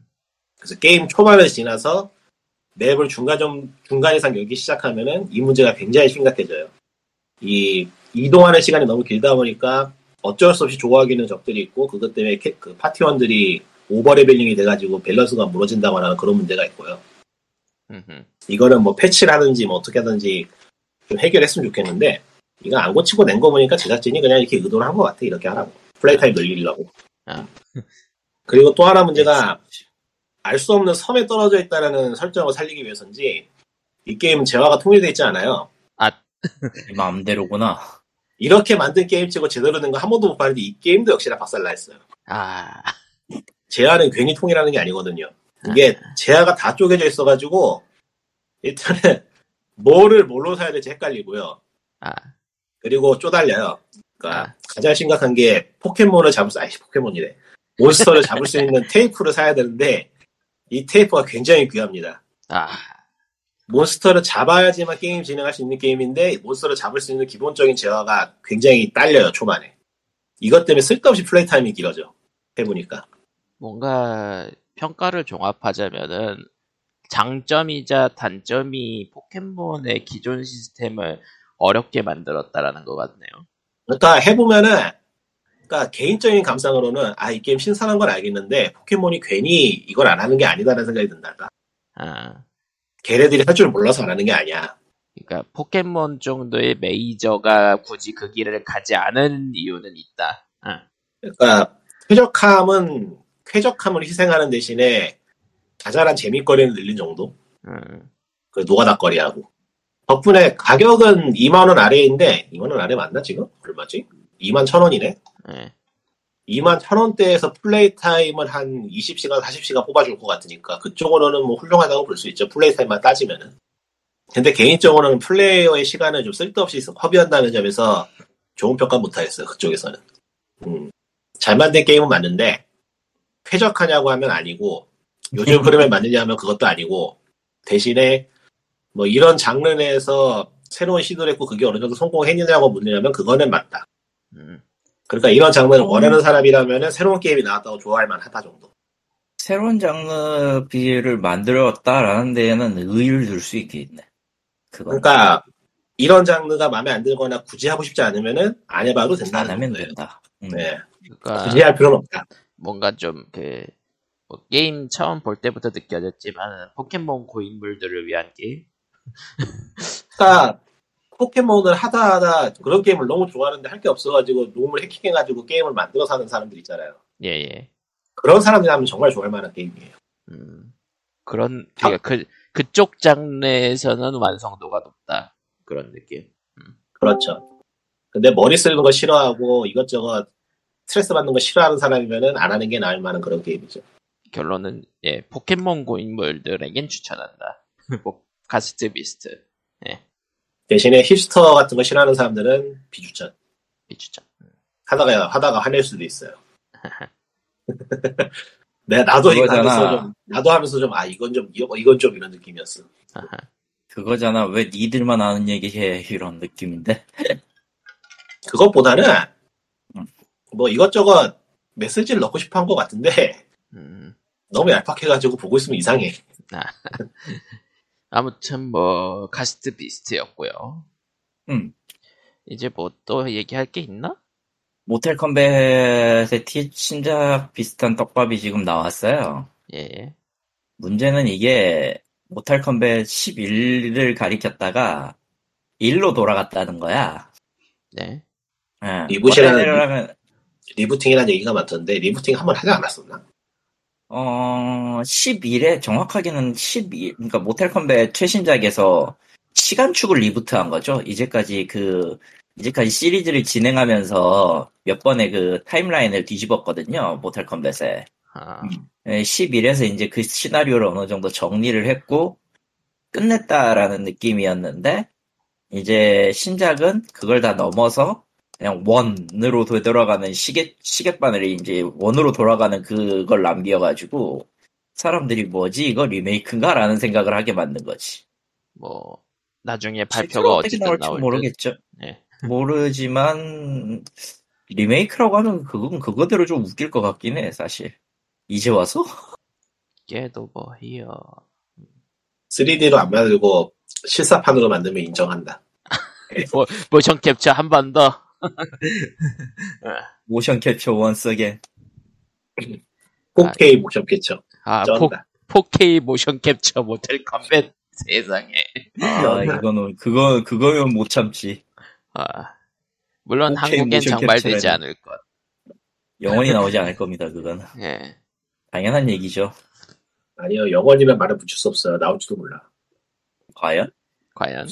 Speaker 3: 그래서 게임 초반을 지나서 맵을 중간 좀 중간 이상 열기 시작하면은 이 문제가 굉장히 심각해져요. 이 이동하는 시간이 너무 길다 보니까 어쩔 수 없이 쫓아오는 적들이 있고 그것 때문에 캐- 그 파티원들이 overleveling이 돼가지고 밸런스가 무너진다거나 하는 그런 문제가 있고요.
Speaker 1: 음흠.
Speaker 3: 이거는 뭐 패치라든지 뭐 어떻게 하든지 좀 해결했으면 좋겠는데 이거 안 고치고 낸 거 보니까 제작진이 그냥 이렇게 의도를 한 것 같아 이렇게 하라고 play time 늘리려고.
Speaker 1: 아.
Speaker 3: 그리고 또 하나 문제가 알 수 없는 섬에 떨어져 있다는 설정을 살리기 위해서인지 이 게임은 재화가 통일되어 있지 않아요.
Speaker 2: 네 마음대로구나.
Speaker 3: 이렇게 만든 게임 치고 제대로 된 거 한 번도 못 봤는데 이 게임도 역시나 박살나 있어요.
Speaker 1: 아,
Speaker 3: 재화는 괜히 통일하는 게 아니거든요. 이게 재화가 다 쪼개져 있어가지고 일단은 뭐를 뭘로 사야 될지 헷갈리고요.
Speaker 1: 아,
Speaker 3: 그리고 쪼달려요. 그러니까
Speaker 1: 아.
Speaker 3: 가장 심각한 게 포켓몬을 잡을 수, 아이씨 포켓몬이래. 몬스터를 잡을 수 있는 테이프를 사야 되는데 이 테이프가 굉장히 귀합니다.
Speaker 1: 아,
Speaker 3: 몬스터를 잡아야지만 게임 진행할 수 있는 게임인데 몬스터를 잡을 수 있는 기본적인 재화가 굉장히 딸려요 초반에. 이것 때문에 쓸데없이 play time이 길어져. 해보니까.
Speaker 1: 뭔가 평가를 종합하자면은 장점이자 단점이 포켓몬의 기존 시스템을 어렵게 만들었다라는 것 같네요.
Speaker 3: 그러니까 해보면은 그러니까 개인적인 감상으로는 아 이 게임 신선한 건 알겠는데 포켓몬이 괜히 이걸 안 하는 게 아니다라는 생각이 든달까.
Speaker 1: 아,
Speaker 3: 걔네들이 할 줄 몰라서 안 하는 게 아니야.
Speaker 1: 그러니까 포켓몬 정도의 메이저가 굳이 그 길을 가지 않은 이유는 있다. 아,
Speaker 3: 그러니까 쾌적함은 쾌적함을 희생하는 대신에 자잘한 재미거리를 늘린 정도.
Speaker 1: 음,
Speaker 3: 그 노가다거리하고. 덕분에 가격은 2만 원 아래인데 2만 원 아래 맞나 지금? 얼마지? 2만 천 원이네.
Speaker 1: 예.
Speaker 3: 2만 천 원대에서 play time을 한 20시간, 40시간 뽑아줄 것 같으니까 그쪽으로는 뭐 훌륭하다고 볼 수 있죠. play time만 따지면은. 근데 개인적으로는 플레이어의 시간을 좀 쓸데없이 허비한다는 점에서 좋은 평가 못하겠어요. 그쪽에서는. 음. 잘 만든 게임은 맞는데 쾌적하냐고 하면 아니고 요즘 흐름에 맞느냐 하면 그것도 아니고 대신에 뭐 이런 장르 내에서 새로운 시도를 했고 그게 어느 정도 성공했느냐고 묻느냐면 그거는 맞다.
Speaker 1: 음,
Speaker 3: 그러니까 이런 장르를
Speaker 2: 음.
Speaker 3: 원하는 사람이라면 새로운 게임이 나왔다고 좋아할 만하다 정도.
Speaker 2: 새로운 장르 비를 만들었다라는 데에는 의의를 둘 수 있겠네. 그건
Speaker 3: 그러니까 이런 장르가 마음에 안 들거나 굳이 하고 싶지 않으면은 안 해봐도
Speaker 2: 안
Speaker 3: 된다는
Speaker 2: 하면
Speaker 3: 거예요.
Speaker 2: 된다. 음.
Speaker 3: 네,
Speaker 1: 그러니까
Speaker 3: 굳이 할 필요는 없다.
Speaker 1: 뭔가 좀그 게임 처음 볼 때부터 느껴졌지만 포켓몬 고인물들을 위한 게임.
Speaker 3: 그러니까 포켓몬을 하다 하다 그런 게임을 너무 좋아하는데 할 게 없어가지고 놈을 해킹해가지고 게임을 만들어서 하는 사람들 있잖아요.
Speaker 1: 예, 예.
Speaker 3: 그런 사람들이라면 정말 좋아할 만한 게임이에요.
Speaker 1: 음, 그런, 그러니까 그, 그쪽 장르에서는 완성도가 높다. 그런 느낌.
Speaker 3: 그렇죠. 근데 머리 쓰는 거 싫어하고 이것저것 스트레스 받는 거 싫어하는 사람이면은 안 하는 게 나을 만한 그런 게임이죠.
Speaker 1: 결론은, 예, 포켓몬 고인물들에겐 추천한다. 뭐, 가스트 비스트.
Speaker 3: 대신에 힙스터 같은 거 싫어하는 사람들은 비추천.
Speaker 1: 비추천.
Speaker 3: 하다가 하다가 화낼 수도 있어요. 내 나도. 하면서 좀 나도 하면서 좀 아 이건 좀 이거- 이건 좀 이런 느낌이었어.
Speaker 1: 아하.
Speaker 2: 그거잖아. 왜 니들만 아는 얘기해 이런 느낌인데.
Speaker 3: 그것보다는
Speaker 2: 음.
Speaker 3: 뭐 이것저것 메시지를 넣고 싶어 한 것 같은데
Speaker 1: 음,
Speaker 3: 너무 얄팍해가지고 보고 있으면 이상해.
Speaker 1: 아. 아무튼 뭐, 가스트 비스트였고요
Speaker 2: 음.
Speaker 1: 이제 뭐 또 얘기할 게 있나?
Speaker 2: Mortal Kombat의 티 신작 비슷한 떡밥이 지금 나왔어요.
Speaker 1: 예, 예.
Speaker 2: 문제는 이게 Mortal Kombat 11을 가리켰다가 1로 돌아갔다는 거야.
Speaker 1: 네.
Speaker 2: 예.
Speaker 3: 리부시라는- 리부팅이라는 얘기가 많던데 리부팅 한 번 하지 않았었나?
Speaker 2: 어 11에 정확하게는 12 그러니까 Mortal Kombat 최신작에서 시간축을 리부트한 거죠. 이제까지 그 이제까지 시리즈를 진행하면서 몇 번의 그 타임라인을 뒤집었거든요. 모텔 컴뱃에.
Speaker 1: 아,
Speaker 2: 11에서 이제 그 시나리오를 어느 정도 정리를 했고 끝냈다라는 느낌이었는데 이제 신작은 그걸 다 넘어서 그냥 원으로 되돌아가는 시계 시계바늘이 이제 원으로 돌아가는 그걸 남겨가지고 사람들이 뭐지 이거 리메이크인가라는 생각을 하게 만든 거지.
Speaker 1: 뭐, 나중에 발표가
Speaker 2: 어떻게
Speaker 1: 어쨌든
Speaker 2: 나올지
Speaker 1: 나올 듯.
Speaker 2: 모르겠죠.
Speaker 1: 예.
Speaker 2: 모르지만 리메이크라고 하면 그건 그거대로 좀 웃길 것 같긴 해 사실. 이제 와서?
Speaker 1: 깨도 뭐 히어
Speaker 3: 3D로 안 만들고 실사판으로 만들면 인정한다.
Speaker 1: 뭐, 모션 캡처 한 번 더.
Speaker 2: motion capture once again.
Speaker 3: 4K motion capture.
Speaker 1: 아, 4,
Speaker 3: 쩐다.
Speaker 1: 4K motion capture Mortal Kombat 세상에.
Speaker 2: 아 이거는 그거 그거면 못 참지.
Speaker 1: 아, 물론
Speaker 2: 4K
Speaker 1: 한국엔 정발되지. 않을 것.
Speaker 2: 영원히 나오지 않을 겁니다 그거는.
Speaker 1: 예.
Speaker 2: 당연한 얘기죠.
Speaker 3: 아니요, 영원이면 말을 붙일 수 없어요. 나올지도 몰라.
Speaker 2: 과연?
Speaker 1: 과연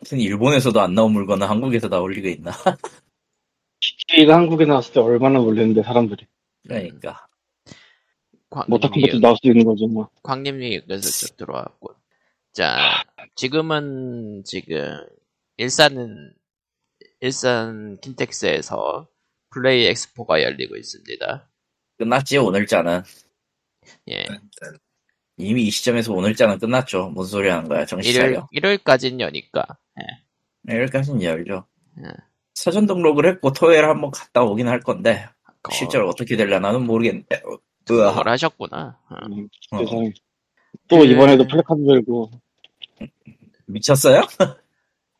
Speaker 2: 무슨 일본에서도 안 나온 물건은 한국에서 나올 리가 있나?
Speaker 4: GTA가 한국에 나왔을 때 얼마나 놀랐는데 사람들이
Speaker 2: 그러니까.
Speaker 1: 광님이
Speaker 4: 컴퓨터 나올 수 있는 거죠 뭐.
Speaker 1: 광님이 그래서 쭉 들어왔고. 자, 지금은 지금 일산은 일산 킨텍스에서 플레이 엑스포가 열리고 있습니다.
Speaker 2: 끝났지 오늘자는.
Speaker 1: 예.
Speaker 2: 이미 이 시점에서 오늘자는 끝났죠. 뭔 소리 하는 거야 정신
Speaker 1: 일요일,
Speaker 2: 차려.
Speaker 1: 일요일까지는 여니까.
Speaker 2: 내일까지는 열죠.
Speaker 1: 예.
Speaker 2: 사전 등록을 했고 토요일에 한번 갔다 오긴 할 건데
Speaker 1: 거-
Speaker 2: 실제로 어떻게 될려나는 모르겠는데.
Speaker 1: 그걸 하셨구나. 어.
Speaker 4: 음,
Speaker 2: 어.
Speaker 4: 세상에. 또
Speaker 1: 그-
Speaker 4: 이번에도 플래카드 들고
Speaker 2: 미쳤어요?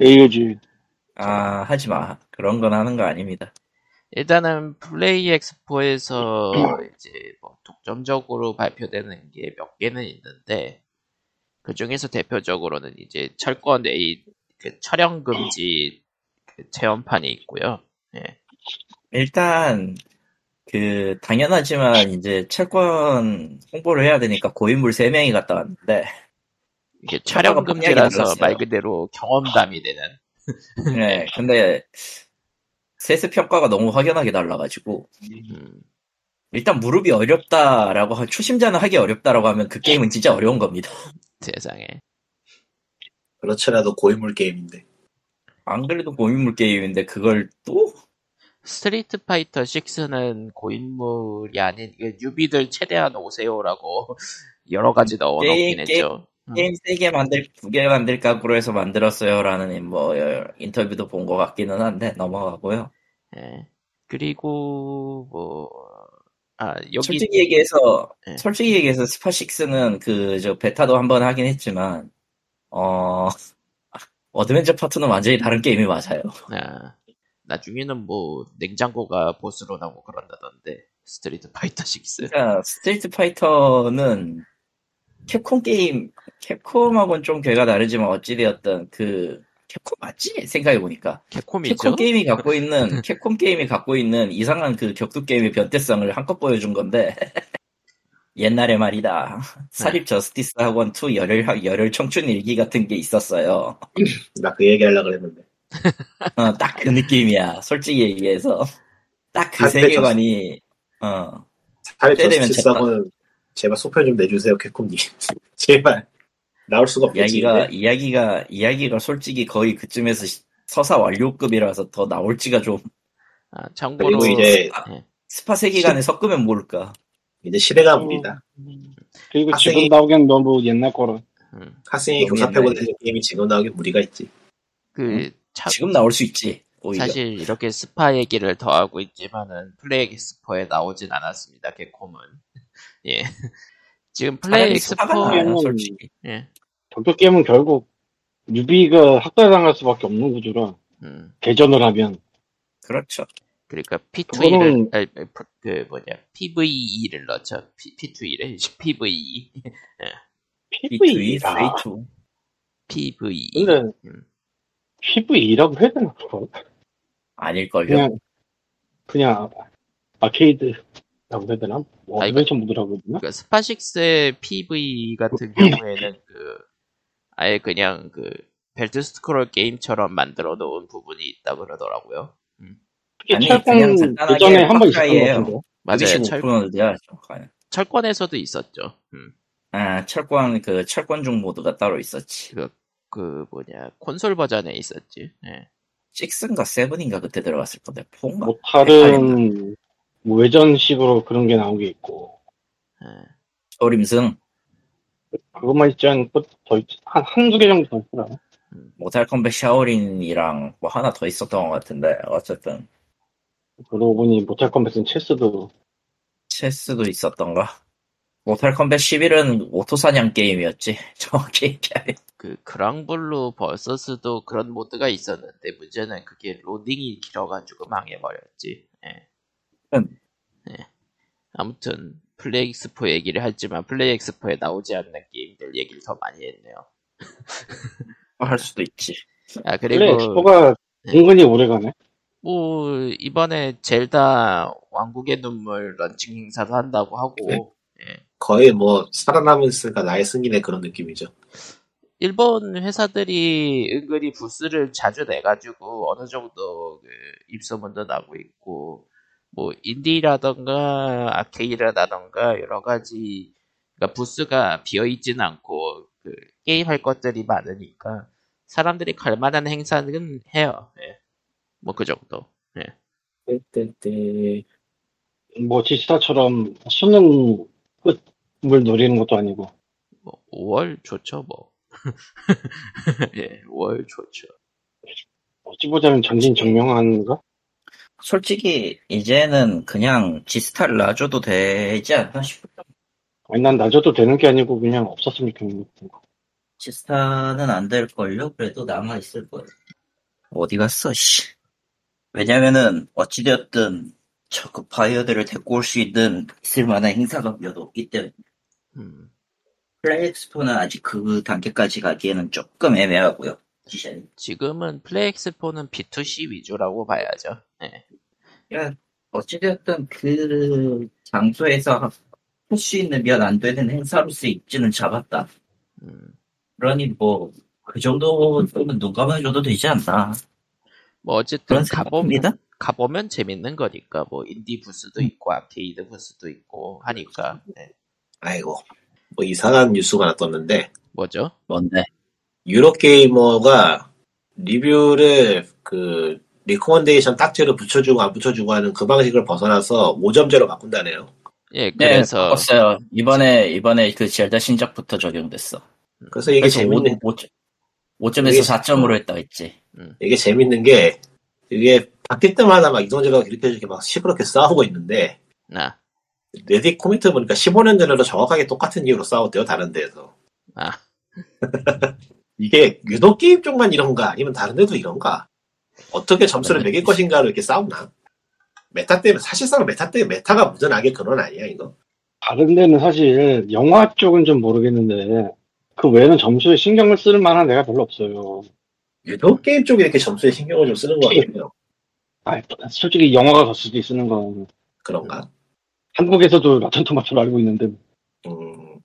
Speaker 4: AOG
Speaker 2: 아 하지 마. 그런 건 하는 거 아닙니다.
Speaker 1: 일단은 플레이 엑스포에서 이제 뭐 독점적으로 발표되는 게 몇 개는 있는데 그 중에서 대표적으로는 이제 철권 A 그 촬영 금지 그 체험판이 있고요. 예.
Speaker 2: 일단 그 당연하지만 이제 채권 홍보를 해야 되니까 고인물 3명이 갔다 왔는데
Speaker 1: 이게 촬영 금지라서. 말 그대로 경험담이 되는.
Speaker 2: 네, 근데 세스 평가가 너무 확연하게 달라가지고
Speaker 1: 음,
Speaker 2: 일단 무릎이 어렵다라고 하- 초심자는 하기 어렵다라고 하면 그 게임은 진짜 어려운 겁니다.
Speaker 1: 세상에.
Speaker 3: 그렇더라도 고인물 게임인데.
Speaker 2: 안 그래도 고인물 게임인데 그걸 또
Speaker 1: 스트리트 파이터 6는 고인물이 아닌 newbie들 최대한 오세요라고 여러 가지 넣어놓긴
Speaker 2: 게임-
Speaker 1: 했죠. 음.
Speaker 2: 게임 3개 만들 2개 만들 각오로 해서 만들었어요라는 뭐 어, 인터뷰도 본 것 같기는 한데 넘어가고요.
Speaker 1: 예. 그리고 뭐 아, 여기
Speaker 2: 솔직히 얘기해서
Speaker 1: 네.
Speaker 2: 솔직히 얘기해서 스파 6는 그 저 베타도 한번 하긴 했지만 어 어드벤처 파트는 완전히 다른 게임이 맞아요.
Speaker 1: 아, 나중에는 뭐 냉장고가 보스로 나오고 그런다던데 스트리트 파이터 6.
Speaker 2: 그러니까 스트리트 파이터는 캡콤 게임 캡콤하고는 좀 궤가 다르지만 어찌되었든 그 캡콤 맞지 생각해보니까
Speaker 1: 캡콤이죠.
Speaker 2: 캡콤 게임이 갖고 있는 캡콤 게임이 갖고 있는 이상한 그 격투 게임의 변태성을 한껏 보여준 건데 옛날에 말이다 사립 저스티스 학원 2 열혈 열혈 청춘 일기 같은 게 있었어요.
Speaker 3: 나 그 얘기 하려고 그랬는데.
Speaker 2: 어, 딱 그 느낌이야. 솔직히 얘기해서 딱 그 세계관이 어
Speaker 3: 사립
Speaker 2: 때 되면
Speaker 3: 저스티스하고는 제발 소편 좀 내주세요, 캡콤님. 제발. 나올 수가 없겠지.
Speaker 2: 이야기가
Speaker 3: 근데.
Speaker 2: 이야기가 이야기가 솔직히 거의 그쯤에서 시- 서사 완료급이라서 더 나올지가 좀
Speaker 1: 아, 참고로
Speaker 3: 그리고 이제
Speaker 1: 예.
Speaker 2: 스파 세계관에 섞으면 모를까.
Speaker 3: 이제 시대가 무리다.
Speaker 4: 그리고
Speaker 3: 학생이-
Speaker 4: 지금 나오기엔 너무 옛날 거라
Speaker 1: 음,
Speaker 3: 학생이 교사 패고
Speaker 2: 옛날에.
Speaker 3: 되는 게임이 지금 나오기 무리가 있지.
Speaker 1: 그 참,
Speaker 2: 지금 나올 수 있지. 오히려.
Speaker 1: 사실 이렇게 스파 얘기를 더 하고 있지만은 플레이 엑스포에 나오진 않았습니다. 캡콤은 예. 지금 플레이
Speaker 2: 차라리
Speaker 1: 엑스포
Speaker 2: 스파가 나아요,
Speaker 4: 음.
Speaker 2: 솔직히.
Speaker 1: 예.
Speaker 4: 격투 게임은 결국 유비가 학살당할 수밖에 없는 구조라
Speaker 1: 음,
Speaker 4: 대전을 하면
Speaker 2: 그렇죠.
Speaker 1: 그러니까 P2E를
Speaker 4: 그거는-
Speaker 1: 아니, 그 뭐냐 PVE를 넣죠. P, P2E를 PVE
Speaker 2: B2E,
Speaker 4: PVE라
Speaker 2: Free2.
Speaker 1: PVE
Speaker 4: 근데
Speaker 1: 음.
Speaker 4: PVE라고 해야 되나 그거
Speaker 2: 아닐걸요.
Speaker 4: 그냥 그냥 아케이드 라고 해야 되나 뭐
Speaker 1: 아, 이거-
Speaker 4: 해야 되나
Speaker 1: 그러니까 스파6의 PV 같은 경우에는 그 아예 그냥 그 벨트 스크롤 게임처럼 만들어 놓은 부분이 있다 그러더라고요.
Speaker 4: 그게
Speaker 2: 아니,
Speaker 4: 철권
Speaker 2: 그냥 간단하게
Speaker 4: 예전에 한번 있었던
Speaker 1: 맞아요. 철,
Speaker 2: 25%야. 정확하게.
Speaker 1: 철권에서도 있었죠. 음.
Speaker 2: 아, 철권 그 철권 중 모드가 따로 있었지.
Speaker 1: 그, 그 뭐냐 콘솔 버전에 있었지. 예.
Speaker 2: 6인가 7인가 그때 들어갔을 건데 4인가?
Speaker 4: 뭐 다른 뭐 외전식으로 그런 게 나온 게 있고
Speaker 1: 예.
Speaker 2: 소림승
Speaker 4: 그것만 있지 않고 더 있- 한 한두 개 정도 더 있더라
Speaker 2: 모탈 컴뱃 샤오린이랑 뭐 하나 더 있었던 것 같은데 어쨌든
Speaker 4: 그러고 보니 모탈 컴뱃은 체스도
Speaker 2: 체스도 있었던가. 모탈 컴뱃 11은 오토사냥 게임이었지. 정확히 얘기하면.
Speaker 1: 그 그랑블루 버서스도 그런 모드가 있었는데 문제는 그게 로딩이 길어가지고 망해버렸지. 예.
Speaker 2: 음.
Speaker 1: 예. 아무튼 플레이 엑스포 얘기를 했지만 플레이 엑스포에 나오지 않는 게임들 얘기를 더 많이 했네요.
Speaker 2: 할 수도 있지.
Speaker 1: 아
Speaker 4: 플레이
Speaker 1: 그리고
Speaker 4: 엑스포가
Speaker 1: 네.
Speaker 4: 은근히 오래가네.
Speaker 1: 뭐 이번에 젤다 왕국의 눈물 런칭 행사도 한다고 하고 예.
Speaker 3: 거의 뭐 살아남았으니까 나의 승리네 그런 느낌이죠.
Speaker 1: 일본 회사들이 은근히 부스를 자주 내가지고 어느 정도 그 입소문도 나고 있고 뭐 인디라던가 아케이드라던가 여러 가지 그러니까 부스가 비어 있지는 않고 그 게임 할 것들이 많으니까 사람들이 갈 만한 행사는 해요. 뭐그 정도. 예.
Speaker 3: 떼떼떼.
Speaker 4: 뭐 지스타처럼 수능 끝을 노리는 것도 아니고.
Speaker 1: 뭐 5월 좋죠 뭐. 예, 5월 좋죠.
Speaker 4: 어찌 보자면 전진 정명한가?
Speaker 2: 솔직히 이제는 그냥 지스타를 놔줘도 되지 않나 싶어요.
Speaker 4: 아니 난 놔줘도 되는 게 아니고 그냥 없었으면 좋겠는 거.
Speaker 2: 지스타는 안 될걸요? 그래도 남아있을 거예요. 어디 갔어, 씨. 왜냐면은, 어찌되었든, 저그 바이어들을 데리고 올 수 있는, 있을 만한 행사가 몇 없기 때문에,
Speaker 1: 음.
Speaker 2: 플레이 엑스포는 아직 그 단계까지 가기에는 조금 애매하고요.
Speaker 1: 지금은 플레이 엑스포는 B2C 위주라고 봐야죠. 예.
Speaker 2: 야, 어찌되었든 그 장소에서 할 수 있는 몇 안 되는 행사로서 입지는 잡았다.
Speaker 1: 음.
Speaker 2: 그러니 뭐, 그 정도는 눈 감아줘도 되지 않나.
Speaker 1: 뭐 어쨌든
Speaker 2: 생각입니다.
Speaker 1: 가보면 재밌는 거니까 뭐 인디 부스도 있고 아케이드 부스도 있고 하니까 네.
Speaker 3: 아이고 뭐 이상한 뉴스가 하나 떴는데
Speaker 1: 뭐죠?
Speaker 2: 뭔데?
Speaker 3: 유로게이머가 리뷰를 그 recommendation 딱지로 붙여주고 안 붙여주고 하는 그 방식을 벗어나서 5점제로 바꾼다네요.
Speaker 1: 예,
Speaker 2: 네,
Speaker 1: 그래서
Speaker 2: 바꿨어요. 이번에, 이번에 그 젤다 신작부터 적용됐어.
Speaker 3: 그래서 이게 재밌는
Speaker 2: 5, 5 점에서
Speaker 3: 이게
Speaker 2: 4점으로 했다고 했지.
Speaker 3: 이게 재밌는 게 이게 바뀔 때마다 막 이동저동 이렇게 저렇게 막 시끄럽게 싸우고 있는데
Speaker 1: 나,
Speaker 3: 레딧 코멘트 보니까 15년 전에도 정확하게 똑같은 이유로 싸웠대요 다른 데에서.
Speaker 1: 아,
Speaker 3: 이게 유독 게임 쪽만 이런가 아니면 다른 데도 이런가? 어떻게 점수를 매길 것인가로 이렇게 싸우나? 메타 때문에 사실상 메타 때문에 메타가 묻어나게 그런 아니야 이거?
Speaker 4: 다른 데는 사실 영화 쪽은 좀 모르겠는데 그 외에는 점수에 신경을 쓸 만한 데가 별로 없어요.
Speaker 3: 유독 게임 쪽에 이렇게 점수에 신경을 좀 쓰는 거 같아요.
Speaker 4: 아, 솔직히 영화가 더 수도 쓰는 건
Speaker 3: 그런가?
Speaker 4: 한국에서도 라튼 토마토로 알고 있는데
Speaker 3: 음,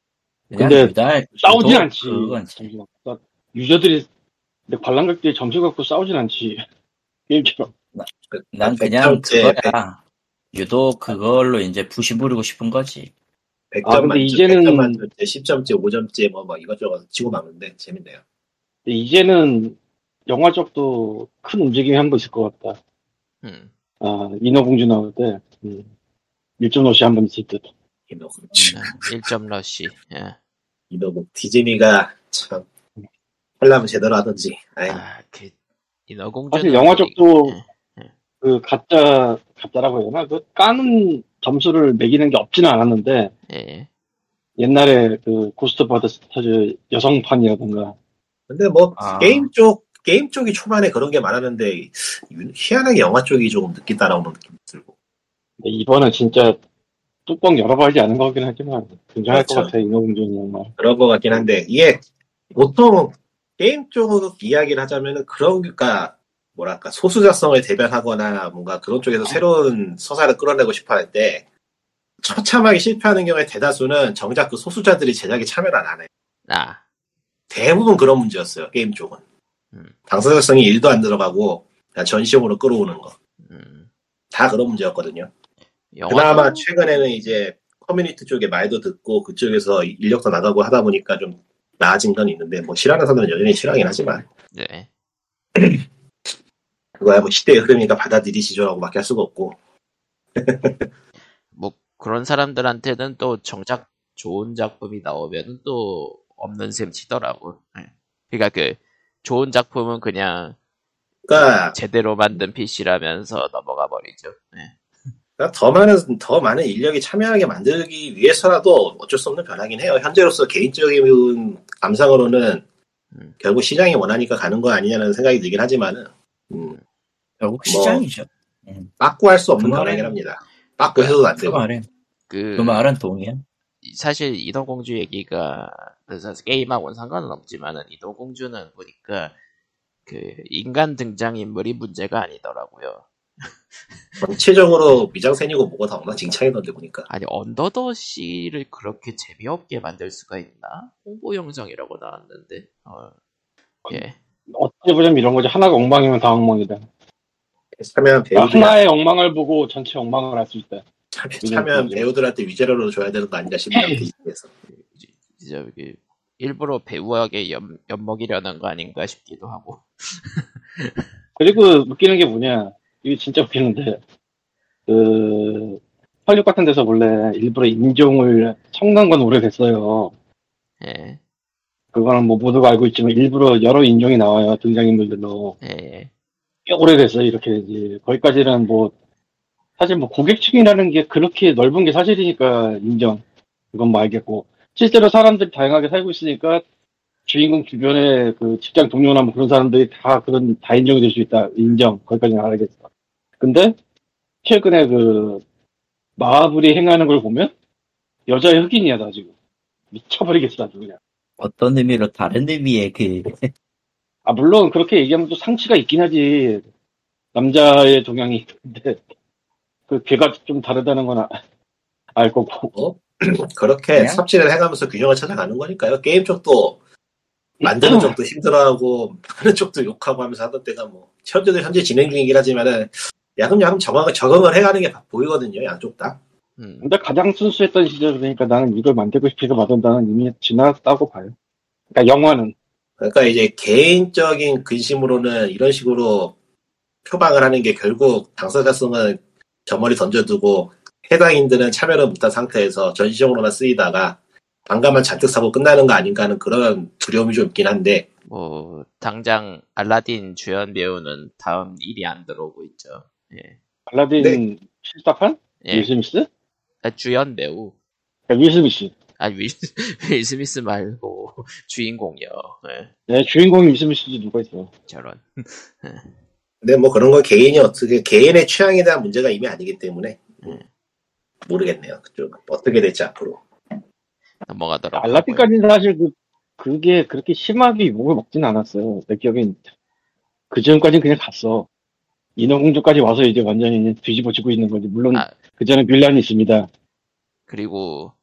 Speaker 4: 근데
Speaker 2: 유달,
Speaker 4: 싸우진 않지. 그러니까 유저들이 관람객들이 점수 갖고 싸우진 않지. 게임처럼.
Speaker 2: 난 그냥
Speaker 3: 100점째,
Speaker 2: 그거야. 유독 그걸로 이제 부심 부리고 싶은 거지.
Speaker 3: 100점
Speaker 4: 아, 근데
Speaker 3: 만점,
Speaker 4: 이제는-
Speaker 3: 100점 만점째, 10점째, 5점째 뭐, 뭐 이것저것 치고 막는데 재밌네요.
Speaker 4: 근데 이제는 영화 쪽도 큰 움직임이 한 번 있을 것 같다.
Speaker 1: 음,
Speaker 4: 아, 인어공주 나올 때, 음, 1.5시 한 번 있을 듯.
Speaker 3: 이노국,
Speaker 1: 1점 러시. 예.
Speaker 3: 이노국 디즈니가 참 하려면 제대로 하든지. 아이,
Speaker 1: 아, 그 인어공주.
Speaker 4: 사실 영화 쪽도 그 가짜, 가짜라고 해야 되나? 그 까는 점수를 매기는 게 없지는 않았는데,
Speaker 1: 예.
Speaker 4: 옛날에 그 고스트버스터즈 여성판이라든가,
Speaker 3: 근데 뭐
Speaker 2: 아.
Speaker 3: 게임 쪽 게임 쪽이 초반에 그런 게 많았는데 유- 희한하게 영화 쪽이 조금 늦게 따라오는 느낌이 들고.
Speaker 4: 근데 이번엔 진짜 뚜껑 열어봐야지 아는 거긴 하지만, 굉장할 것
Speaker 3: 그렇죠.
Speaker 4: 같아, 인어공주는 정말.
Speaker 3: 그런 것 같긴 한데 이게 보통 게임 쪽 이야기를 하자면은 그런 그러니까 뭐랄까 소수자성을 대변하거나 뭔가 그런 쪽에서 새로운 서사를 끌어내고 싶어 할 때 처참하게 실패하는 경우에 대다수는 정작 그 소수자들이 제작에 참여를 안 해요.
Speaker 1: 아,
Speaker 3: 대부분 그런 문제였어요 게임 쪽은
Speaker 1: 음.
Speaker 3: 당사자성이 1도 안 들어가고 전시용으로 끌어오는 거다
Speaker 1: 음.
Speaker 3: 그런 문제였거든요.
Speaker 1: 영화
Speaker 3: 그나마 최근에는 이제 커뮤니티 쪽에 말도 듣고 그쪽에서 인력도 나가고 하다 보니까 좀 나아진 건 있는데 뭐 싫어하는 사람들은 여전히 싫어하긴 하지만
Speaker 1: 네.
Speaker 3: 그거야 뭐 시대의 흐름이니까 받아들이시죠라고밖에 할 수가 없고
Speaker 1: 뭐 그런 사람들한테는 또 정작 좋은 작품이 나오면은 또 없는 셈 치더라고. 예. 그러니까 그 좋은 작품은 그냥
Speaker 3: 그러니까
Speaker 1: 제대로 만든 PC라면서 넘어가 버리죠. 네.
Speaker 3: 그러니까 더 많은 더 많은 인력이 참여하게 만들기 위해서라도 어쩔 수 없는 변화긴 해요. 현재로서 개인적인 감상으로는
Speaker 1: 음.
Speaker 3: 결국 시장이 원하니까 가는 거 아니냐는 생각이 들긴 하지만은 음,
Speaker 2: 결국
Speaker 3: 뭐,
Speaker 2: 시장이죠.
Speaker 3: 빠꾸 할 수 없는
Speaker 2: 그
Speaker 3: 변화긴 합니다. 빠꾸 해서도
Speaker 2: 안그
Speaker 3: 되고.
Speaker 2: 말은
Speaker 1: 그
Speaker 2: 그 말은 동의야.
Speaker 1: 사실 인어공주 얘기가 그래서 게임하고는 상관은 없지만은 인어공주는 보니까 그 인간 등장 인물이 문제가 아니더라고요.
Speaker 3: 전체적으로 미장센이고 뭐가 다 엉망진창이던데 보니까.
Speaker 1: 아니 언더더시를 그렇게 재미없게 만들 수가 있나? 홍보 영상이라고 나왔는데. 어, 예.
Speaker 4: 어떻게 보자면 이런 거지. 하나가 엉망이면 다 엉망이다.
Speaker 3: 참여한
Speaker 4: 그러니까
Speaker 3: 배우들
Speaker 4: 하나의 엉망을 보고 전체 엉망을 할 수 있다.
Speaker 3: 참여, 참여한 배우들한테 위자료로 줘야 되는 거 아닌가 싶네요.
Speaker 1: 저기 일부러 배우에게 엿, 엿먹이려는 거 아닌가 싶기도 하고.
Speaker 4: 그리고 웃기는 게 뭐냐. 이게 진짜 웃기는데, 그, 헐리우드 같은 데서 원래 일부러 인종을 섞는 건 오래됐어요.
Speaker 1: 예.
Speaker 4: 그거는 뭐 모두가 알고 있지만 일부러 여러 인종이 나와요. 등장인물들로.
Speaker 1: 예.
Speaker 4: 꽤 오래됐어요. 이렇게 이제 거기까지는 뭐 사실 뭐 고객층이라는 게 그렇게 넓은 게 사실이니까 인정. 그건 뭐 알겠고 실제로 사람들이 다양하게 살고 있으니까 주인공 주변에 그 직장 동료나 뭐 그런 사람들이 다 그런 다 인정이 될 수 있다. 인정. 거기까지는 알겠어. 근데 최근에 그 마블이 행하는 걸 보면 여자의 흑인이야 나 지금 미쳐버리겠어 아주 그냥.
Speaker 2: 어떤 의미로 다른 의미의 그
Speaker 4: 아, 물론 그렇게 얘기하면 또 상치가 있긴 하지. 남자의 동향이 있는데, 그, 걔가 좀 다르다는 건 아- 알 거고.
Speaker 3: 그렇게
Speaker 2: 그냥?
Speaker 3: 섭취를 해가면서 균형을 찾아가는 거니까요. 게임 쪽도 만드는 쪽도 힘들어하고 하는 쪽도 욕하고 하면서 하던 때가 뭐 현재도 현재 진행 중이긴 하지만은 야금야금 적응을, 적응을 해가는 게 보이거든요. 양쪽 다.
Speaker 1: 음.
Speaker 4: 근데 가장 순수했던 시절, 그러니까 나는 이걸 만들고 싶어서 만든다는 이미 지났다고 봐요. 그러니까 영화는.
Speaker 3: 그러니까 이제 개인적인 근심으로는 이런 식으로 표방을 하는 게 결국 당사자성은 저 멀리 던져두고 해당인들은 참여를 못한 상태에서 전시적으로만 쓰이다가 반감만 잔뜩 사고 끝나는 거 아닌가 하는 그런 두려움이 좀 있긴 한데
Speaker 1: 뭐 당장 알라딘 주연 배우는 다음 일이 안 들어오고 있죠. 예.
Speaker 4: 알라딘
Speaker 3: 네.
Speaker 4: 실사판?
Speaker 1: 예.
Speaker 4: 윌 스미스?
Speaker 1: 아, 주연 배우.
Speaker 4: 그러니까 윌 스미스.
Speaker 1: 아, 윌, 윌 스미스 말고 주인공이요. 예.
Speaker 4: 네, 주인공이 윌 스미스지 누가 있어.
Speaker 1: 저런.
Speaker 3: 근데 뭐 그런 건 개인이 어떻게 개인의 취향에 대한 문제가 이미 아니기 때문에 음, 모르겠네요. 그쪽 어떻게 될지 앞으로.
Speaker 1: 넘어가더라고요.
Speaker 4: 알라딘까지는 사실 그, 그게 그렇게 심하게 욕을 먹진 않았어요. 내 기억엔. 그 전까지는 그냥 갔어. 인어공주까지 와서 이제 완전히 뒤집어지고 있는 거지. 물론
Speaker 1: 아.
Speaker 4: 그 전에 뮬란이 있습니다.
Speaker 1: 그리고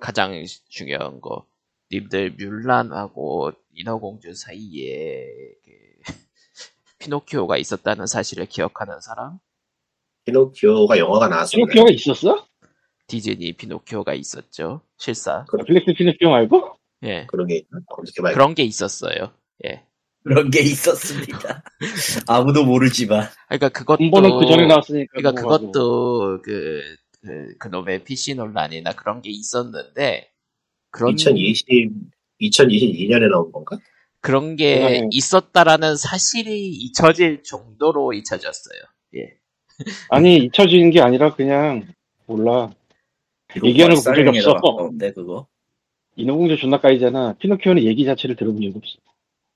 Speaker 1: 가장 중요한 거. 님들 뮬란하고 인어공주 사이에 그 피노키오가 있었다는 사실을 기억하는 사람?
Speaker 3: 피노키오가 영화가 나왔었나요?
Speaker 4: 피노키오가 있었어?
Speaker 1: 디즈니 피노키오가 있었죠. 실사.
Speaker 4: 넷플릭스 피노키오 말고?
Speaker 1: 예.
Speaker 3: 그런 게 있나? 검색해봐야
Speaker 1: 그런 게 있었어요. 예.
Speaker 2: 그런 게 있었습니다. 아무도 모르지만
Speaker 1: 그러니까 그것도
Speaker 4: 본보는 그 전에 나왔으니까.
Speaker 1: 그러니까. 그것도 그, 그 그놈의 PC 논란이나 그런 게 있었는데 그런
Speaker 3: 2020 2022년에 나온 건가?
Speaker 1: 그런 게
Speaker 4: 네.
Speaker 1: 있었다라는 사실이 잊혀질 정도로 잊혀졌어요. 예.
Speaker 4: 아니, 잊혀지는 게 아니라 그냥, 몰라. 얘기하는 거 본적이 없어.
Speaker 2: 가까운데 그거.
Speaker 4: 인어공주 존나 까이잖아. 피노키오는 얘기 자체를 들어본 적이 없어.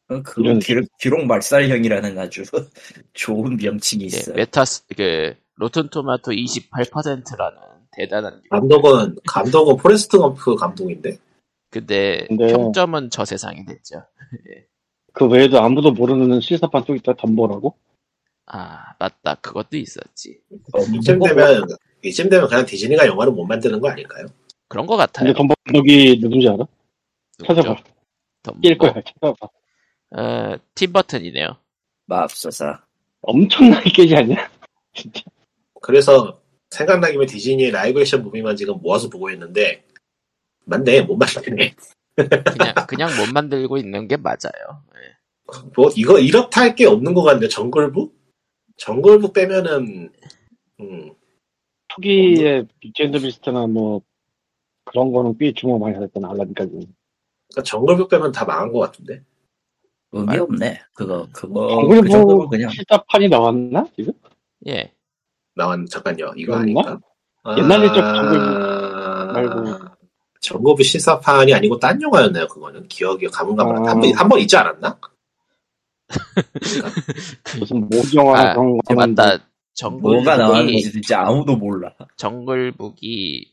Speaker 2: 어, 그건
Speaker 4: 이런
Speaker 2: 기록, 기록 말살형이라는 아주 좋은 명칭이
Speaker 1: 예,
Speaker 2: 있어. 요
Speaker 1: 메타스 그 로튼 토마토 28%라는 대단한
Speaker 3: 감독은 감독은 포레스트 검프 감독인데
Speaker 1: 근데
Speaker 4: 근데-
Speaker 1: 평점은 저 세상이 됐죠.
Speaker 4: 그 외에도 아무도 모르는 실사판 또 있다, 덤보라고?
Speaker 1: 아 맞다 그것도 있었지.
Speaker 3: 이쯤 되면 이쯤 되면 그냥 디즈니가 영화를 못 만드는 거 아닐까요?
Speaker 1: 그런 것 같아요.
Speaker 4: 근데 덤보 감독이 누군지 알아? 찾아봐.
Speaker 1: 덤보.
Speaker 4: 낄 거야, 찾아봐.
Speaker 1: 어, 팀 버튼이네요.
Speaker 2: 마법사사.
Speaker 3: 네.
Speaker 4: 엄청나게 깨지 않냐? 진짜.
Speaker 3: 그래서 생각나기면 디즈니의 라이브 액션 무비만 지금 모아서 보고 있는데 맞네 못 만드네.
Speaker 1: 그냥 그냥 못 만들고 있는 게 맞아요. 예.
Speaker 3: 뭐 이거 이렇다 할 게 없는 것 같은데 정글북? 정글북 빼면은 음,
Speaker 4: 초기에 빅젠더 비스트나 뭐, 그런 거는 꽤 주목 많이 받았던 알라딘까지.
Speaker 3: 그러니까 정글북 빼면 다 망한 것 같은데.
Speaker 2: 의미
Speaker 1: 말-
Speaker 2: 없네. 그거 그거
Speaker 4: 정글
Speaker 2: 그 정도면
Speaker 4: 뭐
Speaker 2: 그냥
Speaker 4: 실사판이 나왔나 지금?
Speaker 1: 예.
Speaker 3: 나왔 잠깐요. 이거? 아닌가?
Speaker 4: 옛날 일적
Speaker 3: 아...
Speaker 4: 말고.
Speaker 3: 정보부 실사판이 아니고 딴 영화였나요? 그거는 기억이 가물가물
Speaker 4: 아.
Speaker 3: 한번 한번 있지 않았나?
Speaker 4: 무슨 모정화
Speaker 1: 아,
Speaker 4: 그런 거
Speaker 1: 어, 맞다.
Speaker 2: 뭐가
Speaker 1: 정글북이
Speaker 2: 나왔는지 진짜 아무도 몰라.
Speaker 1: 정글북이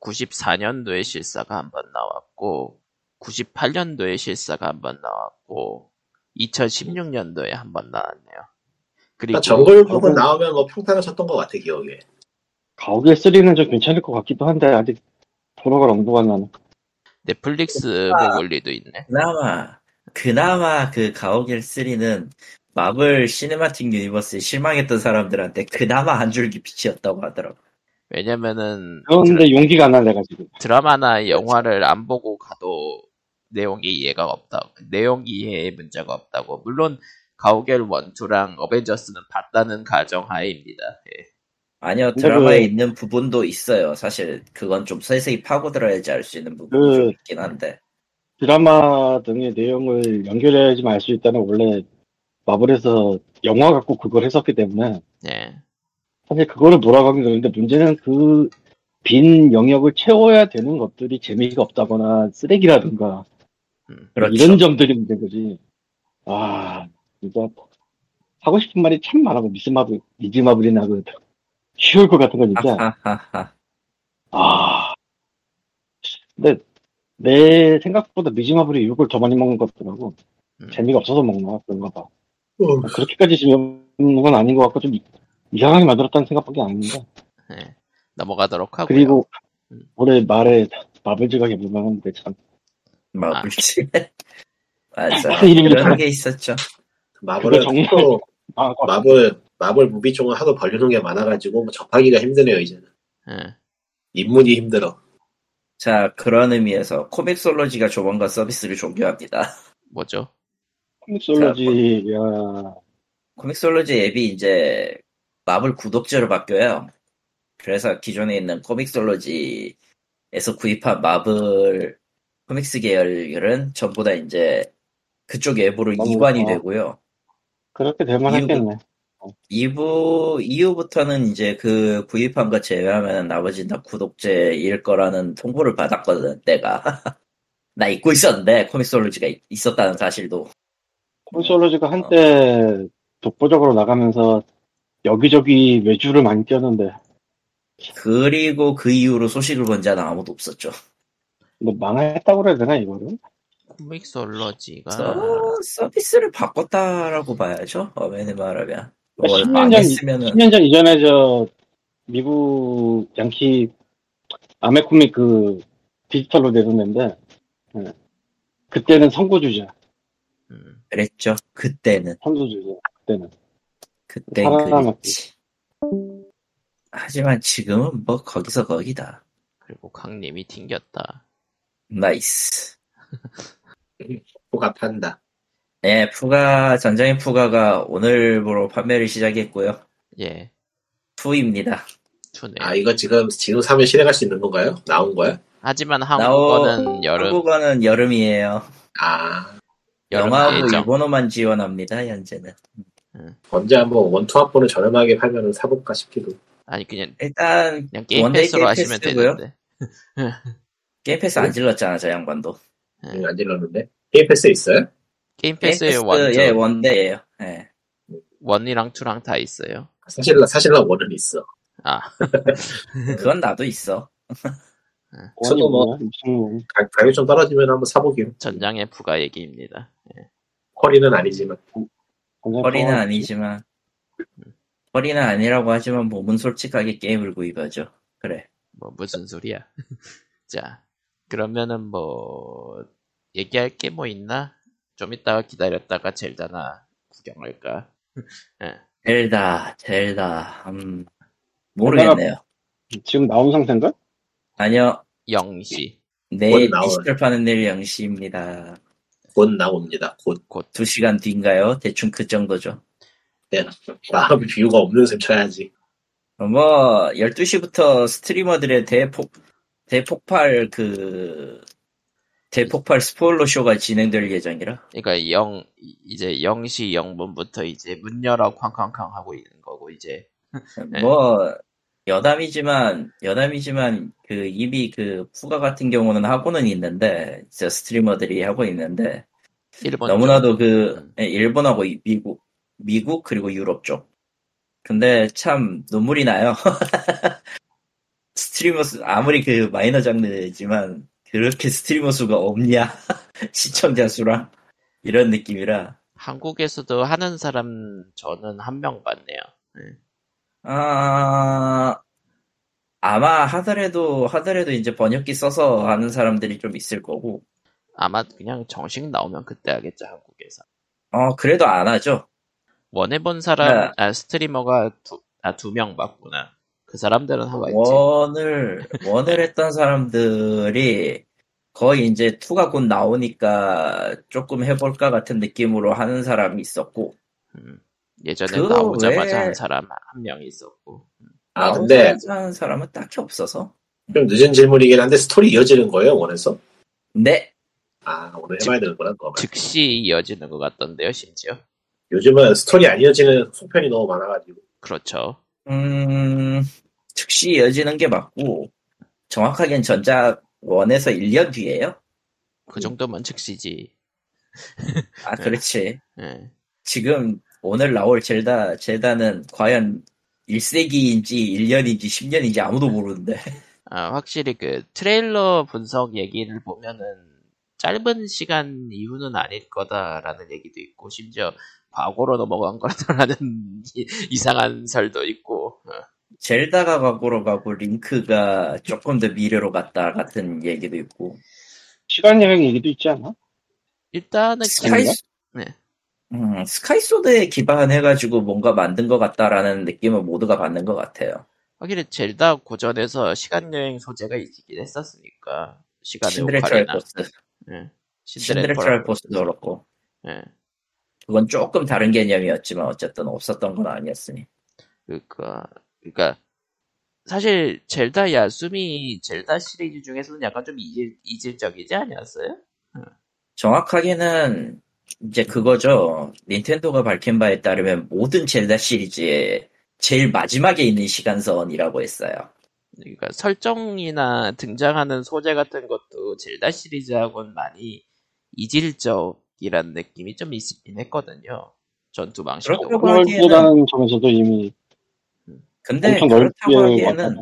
Speaker 1: 94년도에 실사가 한 번 나왔고 98년도에 실사가 한 번 나왔고 2016년도에 한 번 나왔네요. 그리고
Speaker 3: 그러니까 정글북은
Speaker 4: 저거-
Speaker 3: 나오면 뭐 평타는 쳤던 것 같아 기억에.
Speaker 4: 가오갤 3는 좀 괜찮을 것 같기도 한데 아직 도로가 엄두가 나는.
Speaker 1: 넷플릭스
Speaker 2: 아.
Speaker 1: 모글리도 있네.
Speaker 2: 그나마 그나마 그 가오갤 3는 마블 시네마틱 유니버스에 실망했던 사람들한테 그나마 한 줄기 빛이었다고 하더라고.
Speaker 1: 왜냐면은
Speaker 4: 그런데 용기가 안 나, 내가 지금.
Speaker 1: 드라마나 영화를 안 보고 가도 내용이 이해가 없다. 내용 이해에 문제가 없다고. 물론 가오갤 1, 2랑 어벤져스는 봤다는 가정하에입니다. 예.
Speaker 2: 아니요 드라마에
Speaker 4: 그-
Speaker 2: 있는 부분도 있어요. 사실 그건 좀 세세히 파고들어야지 알 수 있는 부분이
Speaker 4: 그-
Speaker 2: 좀 있긴 한데.
Speaker 4: 드라마 등의 내용을 연결해야지만 알 수 있다는 원래 마블에서 영화 갖고 그걸 했었기 때문에
Speaker 1: 예.
Speaker 4: 사실 그거를 몰아가긴 그런데 문제는 그 빈 영역을 채워야 되는 것들이 재미가 없다거나 쓰레기라든가
Speaker 2: 그렇죠.
Speaker 4: 이런 점들이 문제인 거지. 아, 진짜 하고 싶은 말이 참 많아고 미스마블, 미즈마블이나 그 쉬울 것 같은 거 진짜. 아, 근데 내 생각보다 미즈마블이 욕을 더 많이 먹는 것 같더라고.
Speaker 1: 음.
Speaker 4: 재미가 없어서 먹나 그런가 봐. 그렇게까지 재미없는 건 아닌 것 같고 좀 이상하게 만들었다는 생각밖에 안 했는데.
Speaker 1: 예. 넘어가도록 하고요.
Speaker 4: 그리고
Speaker 1: 음.
Speaker 4: 올해 말에 마블즈가 개봉하는데 참
Speaker 2: 마블지. 맞아.
Speaker 4: 무슨 이름이죠?
Speaker 2: 그런 게 있었죠.
Speaker 3: 마블은
Speaker 4: 정말-
Speaker 3: 또
Speaker 4: 아,
Speaker 3: 마블 마블 무비 쪽은 하도 벌려놓은 게 많아가지고 뭐 접하기가 힘드네요 이제는.
Speaker 1: 예.
Speaker 3: 입문이 힘들어.
Speaker 2: 자 그런 의미에서 코믹솔로지가 조만간 서비스를 종료합니다.
Speaker 1: 뭐죠?
Speaker 4: 코믹솔로지 야
Speaker 2: 코믹솔로지 앱이 이제 마블 구독자로 바뀌어요. 그래서 기존에 있는 코믹솔로지에서 구입한 마블 코믹스 계열은 전부 다 이제 그쪽
Speaker 4: 너무
Speaker 2: 이관이
Speaker 4: 좋아.
Speaker 2: 되고요.
Speaker 4: 그렇게 될만 했겠네.
Speaker 2: 이부 이후부터는 이제 그 구입한 거 제외하면 나머지 다 구독제일 거라는 통보를 받았거든. 내가 나 잊고 있었는데 코믹솔로지가 있- 있었다는 사실도.
Speaker 4: 코믹솔로지가 한때 독보적으로 나가면서 여기저기 외주를 많이 띄었는데
Speaker 2: 그리고 그 이후로 소식을 본 자는 아무도 없었죠.
Speaker 4: 근데 망했다고 그래야 되나 이거를?
Speaker 1: 코믹솔로지가
Speaker 2: 서, 서비스를 바꿨다라고 봐야죠. 어메니 말하면. 뭘
Speaker 4: 10년 전,
Speaker 2: 망했으면은
Speaker 4: 10년 전 이전에 저 미국 양키 아메코믹 그 디지털로 내놓는데 예. 그때는 선구주자
Speaker 1: 음,
Speaker 2: 그랬죠. 그때는
Speaker 4: 선두주자 그때는 살아남았지.
Speaker 2: 그랬지. 하지만 지금은 뭐 거기서 거기다.
Speaker 1: 그리고 강님이 튕겼다.
Speaker 2: 나이스.
Speaker 3: 푸가 판다.
Speaker 2: 예, 푸가 전장의 푸가가 오늘부로 판매를 시작했고요.
Speaker 1: 예.
Speaker 2: 2입니다.
Speaker 1: two네.
Speaker 3: 아 이거 지금 지금 사면 실행할 수 있는 건가요? 나온 거야?
Speaker 1: 하지만
Speaker 2: 나오-
Speaker 1: 한국어는 여름
Speaker 2: 한국어는 여름이에요.
Speaker 3: 아
Speaker 2: 영화하고
Speaker 1: 예정.
Speaker 2: 일본어만 지원합니다. 현재는.
Speaker 3: 언제 한번 one two 합본을 저렴하게 팔면 사볼까 싶기도.
Speaker 1: 아니 그냥
Speaker 2: 일단
Speaker 1: 그냥 게임
Speaker 2: one day
Speaker 1: 패스로 하시면
Speaker 2: 패스고요.
Speaker 1: 되는데.
Speaker 2: 게임 패스 안 질렀잖아, 저 양반도.
Speaker 3: 음, 안 질렀는데 게임 패스 있어요?
Speaker 1: 게임
Speaker 2: 게임
Speaker 1: 패스에
Speaker 2: 패스,
Speaker 1: one,
Speaker 2: 예. 예.
Speaker 1: one이랑 two랑 다 있어요.
Speaker 3: 사실 사실 나 one은 있어.
Speaker 1: 아
Speaker 2: 그건 나도 있어.
Speaker 4: one이
Speaker 3: 저도 뭐-
Speaker 4: 뭐
Speaker 3: 가, 가격 좀 떨어지면 한번 사보기로.
Speaker 1: 전장의 부가 얘기입니다.
Speaker 3: 허리는 아니지만
Speaker 2: 허리는
Speaker 4: 더-
Speaker 2: 아니지만 허리는 아니라고 하지만 몸은 솔직하게 게임을 구입하죠. 그래.
Speaker 1: 뭐 무슨 소리야? 자 그러면은 뭐 얘기할 게 뭐 있나? 좀 이따가 기다렸다가 젤다나 구경할까?
Speaker 2: 젤다, 젤다. 음, 모르겠네요.
Speaker 4: 지금 나온 상태인가?
Speaker 2: 아니요.
Speaker 1: 영시
Speaker 2: 내일
Speaker 3: 나올-
Speaker 2: 디지털 파는 내일 0시입니다.
Speaker 3: 곧 나옵니다. 곧
Speaker 2: 2시간 뒤인가요? 대충 그 정도죠.
Speaker 3: 마음의 비유가 없는 셈 쳐야지.
Speaker 2: 뭐 12시부터 스트리머들의 대폭 대폭발 그 대폭발 스포일러 쇼가 진행될 예정이라.
Speaker 1: 그러니까 영 이제 0시 0분부터 이제 문 열어 쾅쾅쾅 하고 있는 거고 이제 네.
Speaker 2: 뭐 여담이지만 여담이지만 그 이미 그 푸가 같은 경우는 하고는 있는데 저 스트리머들이 하고 있는데
Speaker 1: 일본
Speaker 2: 너무나도 그
Speaker 1: 음.
Speaker 2: 예, 일본하고 이- 미국 미국 그리고 유럽 쪽 근데 참 눈물이 나요 스트리머 수 아무리 그 마이너 장르지만 그렇게 스트리머 수가 없냐 시청자 수랑 이런 느낌이라
Speaker 1: 한국에서도 하는 사람 저는 한 명 봤네요.
Speaker 2: 아 아마 하더라도 하더라도 이제 번역기 써서 하는 사람들이 좀 있을 거고
Speaker 1: 아마 그냥 정식 나오면 그때 하겠죠 한국에서.
Speaker 2: 어 그래도 안 하죠
Speaker 1: 원해본 사람
Speaker 2: 네.
Speaker 1: 아 스트리머가 두 아 두 명 봤구나. 그 사람들은 하고 있지.
Speaker 2: 원을 원을 했던 사람들이 거의 이제 투가 곧 나오니까 조금 해볼까 같은 느낌으로 하는 사람이 있었고
Speaker 1: 음, 예전에
Speaker 2: 그
Speaker 1: 나오자마자 한 사람 한 명 있었고.
Speaker 3: 아, 근데
Speaker 2: 하는 사람은 딱히 없어서
Speaker 3: 좀 늦은 질문이긴 한데 스토리 이어지는 거예요, 원에서?
Speaker 2: 네
Speaker 3: 아, 오늘 해봐야 되는구나, 그거.
Speaker 1: 즉시 이어지는 것 같던데요 심지어.
Speaker 3: 요즘은 스토리 안 이어지는 속편이 너무 많아가지고.
Speaker 1: 그렇죠.
Speaker 2: 음, 즉시 이어지는 게 맞고 정확하게는 전작 원에서 1년 뒤에요
Speaker 1: 그 정도면 즉시지.
Speaker 2: 아 그렇지
Speaker 1: 예.
Speaker 2: 지금 오늘 나올 젤다 젤다는 과연 1세기인지 1년인지 10년인지 아무도 모르는데
Speaker 1: 아, 확실히 그 트레일러 분석 얘기를 보면은 짧은 시간 이후는 아닐 거다라는 얘기도 있고 심지어 과거로 넘어간 거라는 이- 이상한 설도 있고 어.
Speaker 2: 젤다가 과거로 가고 링크가 조금 더 미래로 갔다 같은 얘기도 있고
Speaker 4: 시간 여행 얘기도 있지 않아?
Speaker 1: 일단은
Speaker 2: 스카이
Speaker 1: 기- 네.
Speaker 2: 음, 스카이소드에 기반해가지고 뭔가 만든 것 같다라는 느낌을 모두가 받는 것 같아요.
Speaker 1: 확실히 젤다 고전에서 시간 여행 소재가 있긴 했었으니까 시간의
Speaker 2: 신드레
Speaker 1: 오카리나
Speaker 2: Triforce,
Speaker 1: 예.
Speaker 2: 신들의 Triforce도 그렇고
Speaker 1: 예.
Speaker 2: 그건 조금 다른 개념이었지만 어쨌든 없었던 건 아니었으니.
Speaker 1: 그러니까 그러니까 사실 젤다 야숨이 젤다 시리즈 중에서는 약간 좀 이질, 이질적이지 아니었어요?
Speaker 2: 정확하게는 이제 그거죠. 닌텐도가 밝힌 바에 따르면 모든 젤다 시리즈의 제일 마지막에 있는 시간선이라고 했어요.
Speaker 1: 그러니까 설정이나 등장하는 소재 같은 것도 젤다 시리즈하고는 많이 이질적이란 느낌이 좀 있긴 했거든요. 전투 방식도.
Speaker 2: 하기에는-
Speaker 4: 넓다는 점에서도 이미
Speaker 2: 근데
Speaker 4: 엄청
Speaker 2: 그렇다고 하기에는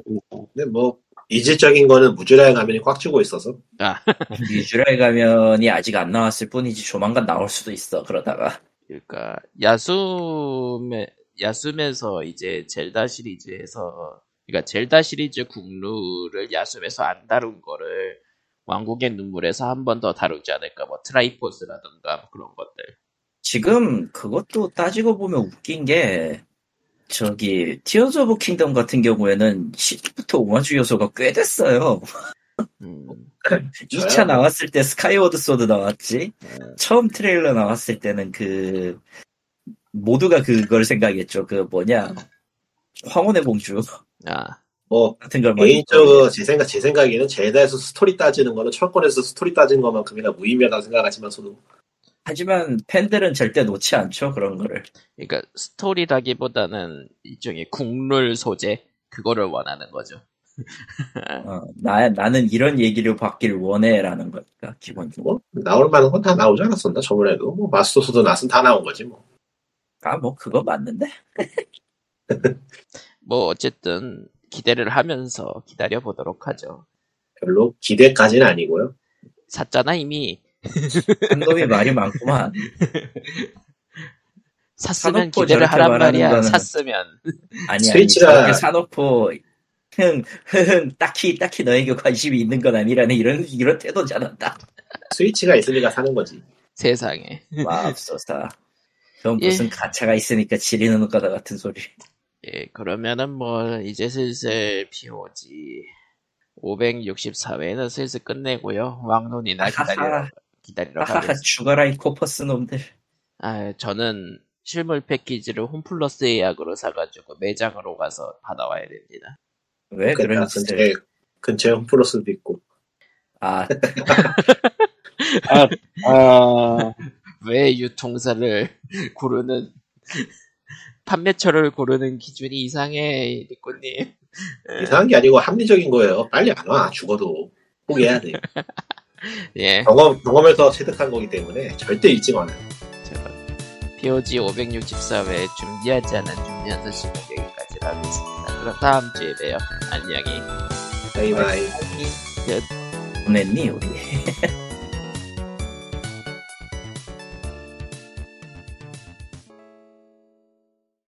Speaker 3: 근데 뭐, 이질적인 거는 무주라의 가면이 꽉 쥐고 있어서.
Speaker 2: 유주라의 가면이 아직 안 나왔을 뿐이지 조만간 나올 수도 있어. 그러다가
Speaker 1: 그러니까 야숨에 야숨에서 이제 젤다 시리즈에서 그러니까 젤다 시리즈 국룰을 야숨에서 안 다룬 거를 왕국의 눈물에서 한 번 더 다루지 않을까 뭐 Triforce라든가 뭐 그런 것들
Speaker 2: 지금 그것도 따지고 보면 웃긴 게 저기 Tears of Kingdom 같은 경우에는 시부터 오마주 요소가 꽤 됐어요.
Speaker 1: 음,
Speaker 2: 2차 나왔을 때 Skyward Sword 나왔지.
Speaker 1: 음,
Speaker 2: 처음 트레일러 나왔을 때는 그 모두가 그걸 생각했죠. 그 뭐냐 황혼의 공주
Speaker 1: 아
Speaker 3: 뭐,
Speaker 2: 같은 걸 많이
Speaker 3: 개인적으로 제 생각, 제 생각에는 젤다에서 스토리 따지는 거는 철권에서 스토리 따지는 것만큼이나 무의미하다고 생각하지만서도.
Speaker 2: 하지만 팬들은 절대 놓지 않죠 그런 거를.
Speaker 1: 그러니까 스토리라기보다는 일종의 국룰 소재 그거를 원하는 거죠.
Speaker 2: 어, 나 나는 이런 얘기를 받길 원해라는 거니까 기본적으로.
Speaker 3: 뭐, 나올 만한 건 다 나오지 않았었나, 저번에도. 뭐, 마스터소드 낫은 다 나온 거지, 뭐.
Speaker 2: 아 뭐 그거 맞는데.
Speaker 1: 뭐 어쨌든 기대를 하면서 기다려 보도록 하죠.
Speaker 3: 별로 기대까지는 아니고요.
Speaker 1: 샀잖아 이미
Speaker 2: 한 놈이 말이 많구만.
Speaker 1: 샀으면
Speaker 2: 사놓고
Speaker 1: 기대를 하란 말이야.
Speaker 2: 거는-
Speaker 1: 샀으면
Speaker 2: 아니
Speaker 3: 스위치가-
Speaker 2: 아니 사놓고 흥 흥 딱히 딱히 너에게 관심이 있는 건 아니라는 이런 이런 태도잖아 딱
Speaker 3: 스위치가 있으니까 사는 거지.
Speaker 1: 세상에.
Speaker 2: 맙소사 그건
Speaker 1: 예.
Speaker 2: 무슨 가차가 있으니까 지리는 거다 같은 소리
Speaker 1: 예, 그러면은 뭐 이제 슬슬 POG 564회는 슬슬 끝내고요. 왕눈이나
Speaker 2: 아하하.
Speaker 1: 기다리러
Speaker 2: 하하하
Speaker 1: 가겠습니다.
Speaker 2: 죽어라 이 코퍼스 놈들
Speaker 1: 아, 저는 실물 패키지를 홈플러스 예약으로 사가지고 매장으로 가서 받아와야 됩니다.
Speaker 2: 왜 그런
Speaker 3: 그러니까
Speaker 2: 짓을
Speaker 3: 근처에, 근처에 홈플러스도 있고.
Speaker 2: 아
Speaker 4: 아, 아,
Speaker 1: 왜 유통사를 고르는 판매처를 고르는 기준이 이상해 리코님
Speaker 3: 이상한 게 아니고 합리적인 거예요. 빨리 안 와. 죽어도. 포기해야 돼.
Speaker 1: 예
Speaker 3: 경험, 경험에서 체득한 거기 때문에 절대 안 와요.
Speaker 1: POG 564회 준비하지 않은 준비한 소식 여기까지 하겠습니다 그럼 다음 주에 봬요 안녕히
Speaker 3: 바이바이.
Speaker 1: 끝
Speaker 2: 보냈니 우리?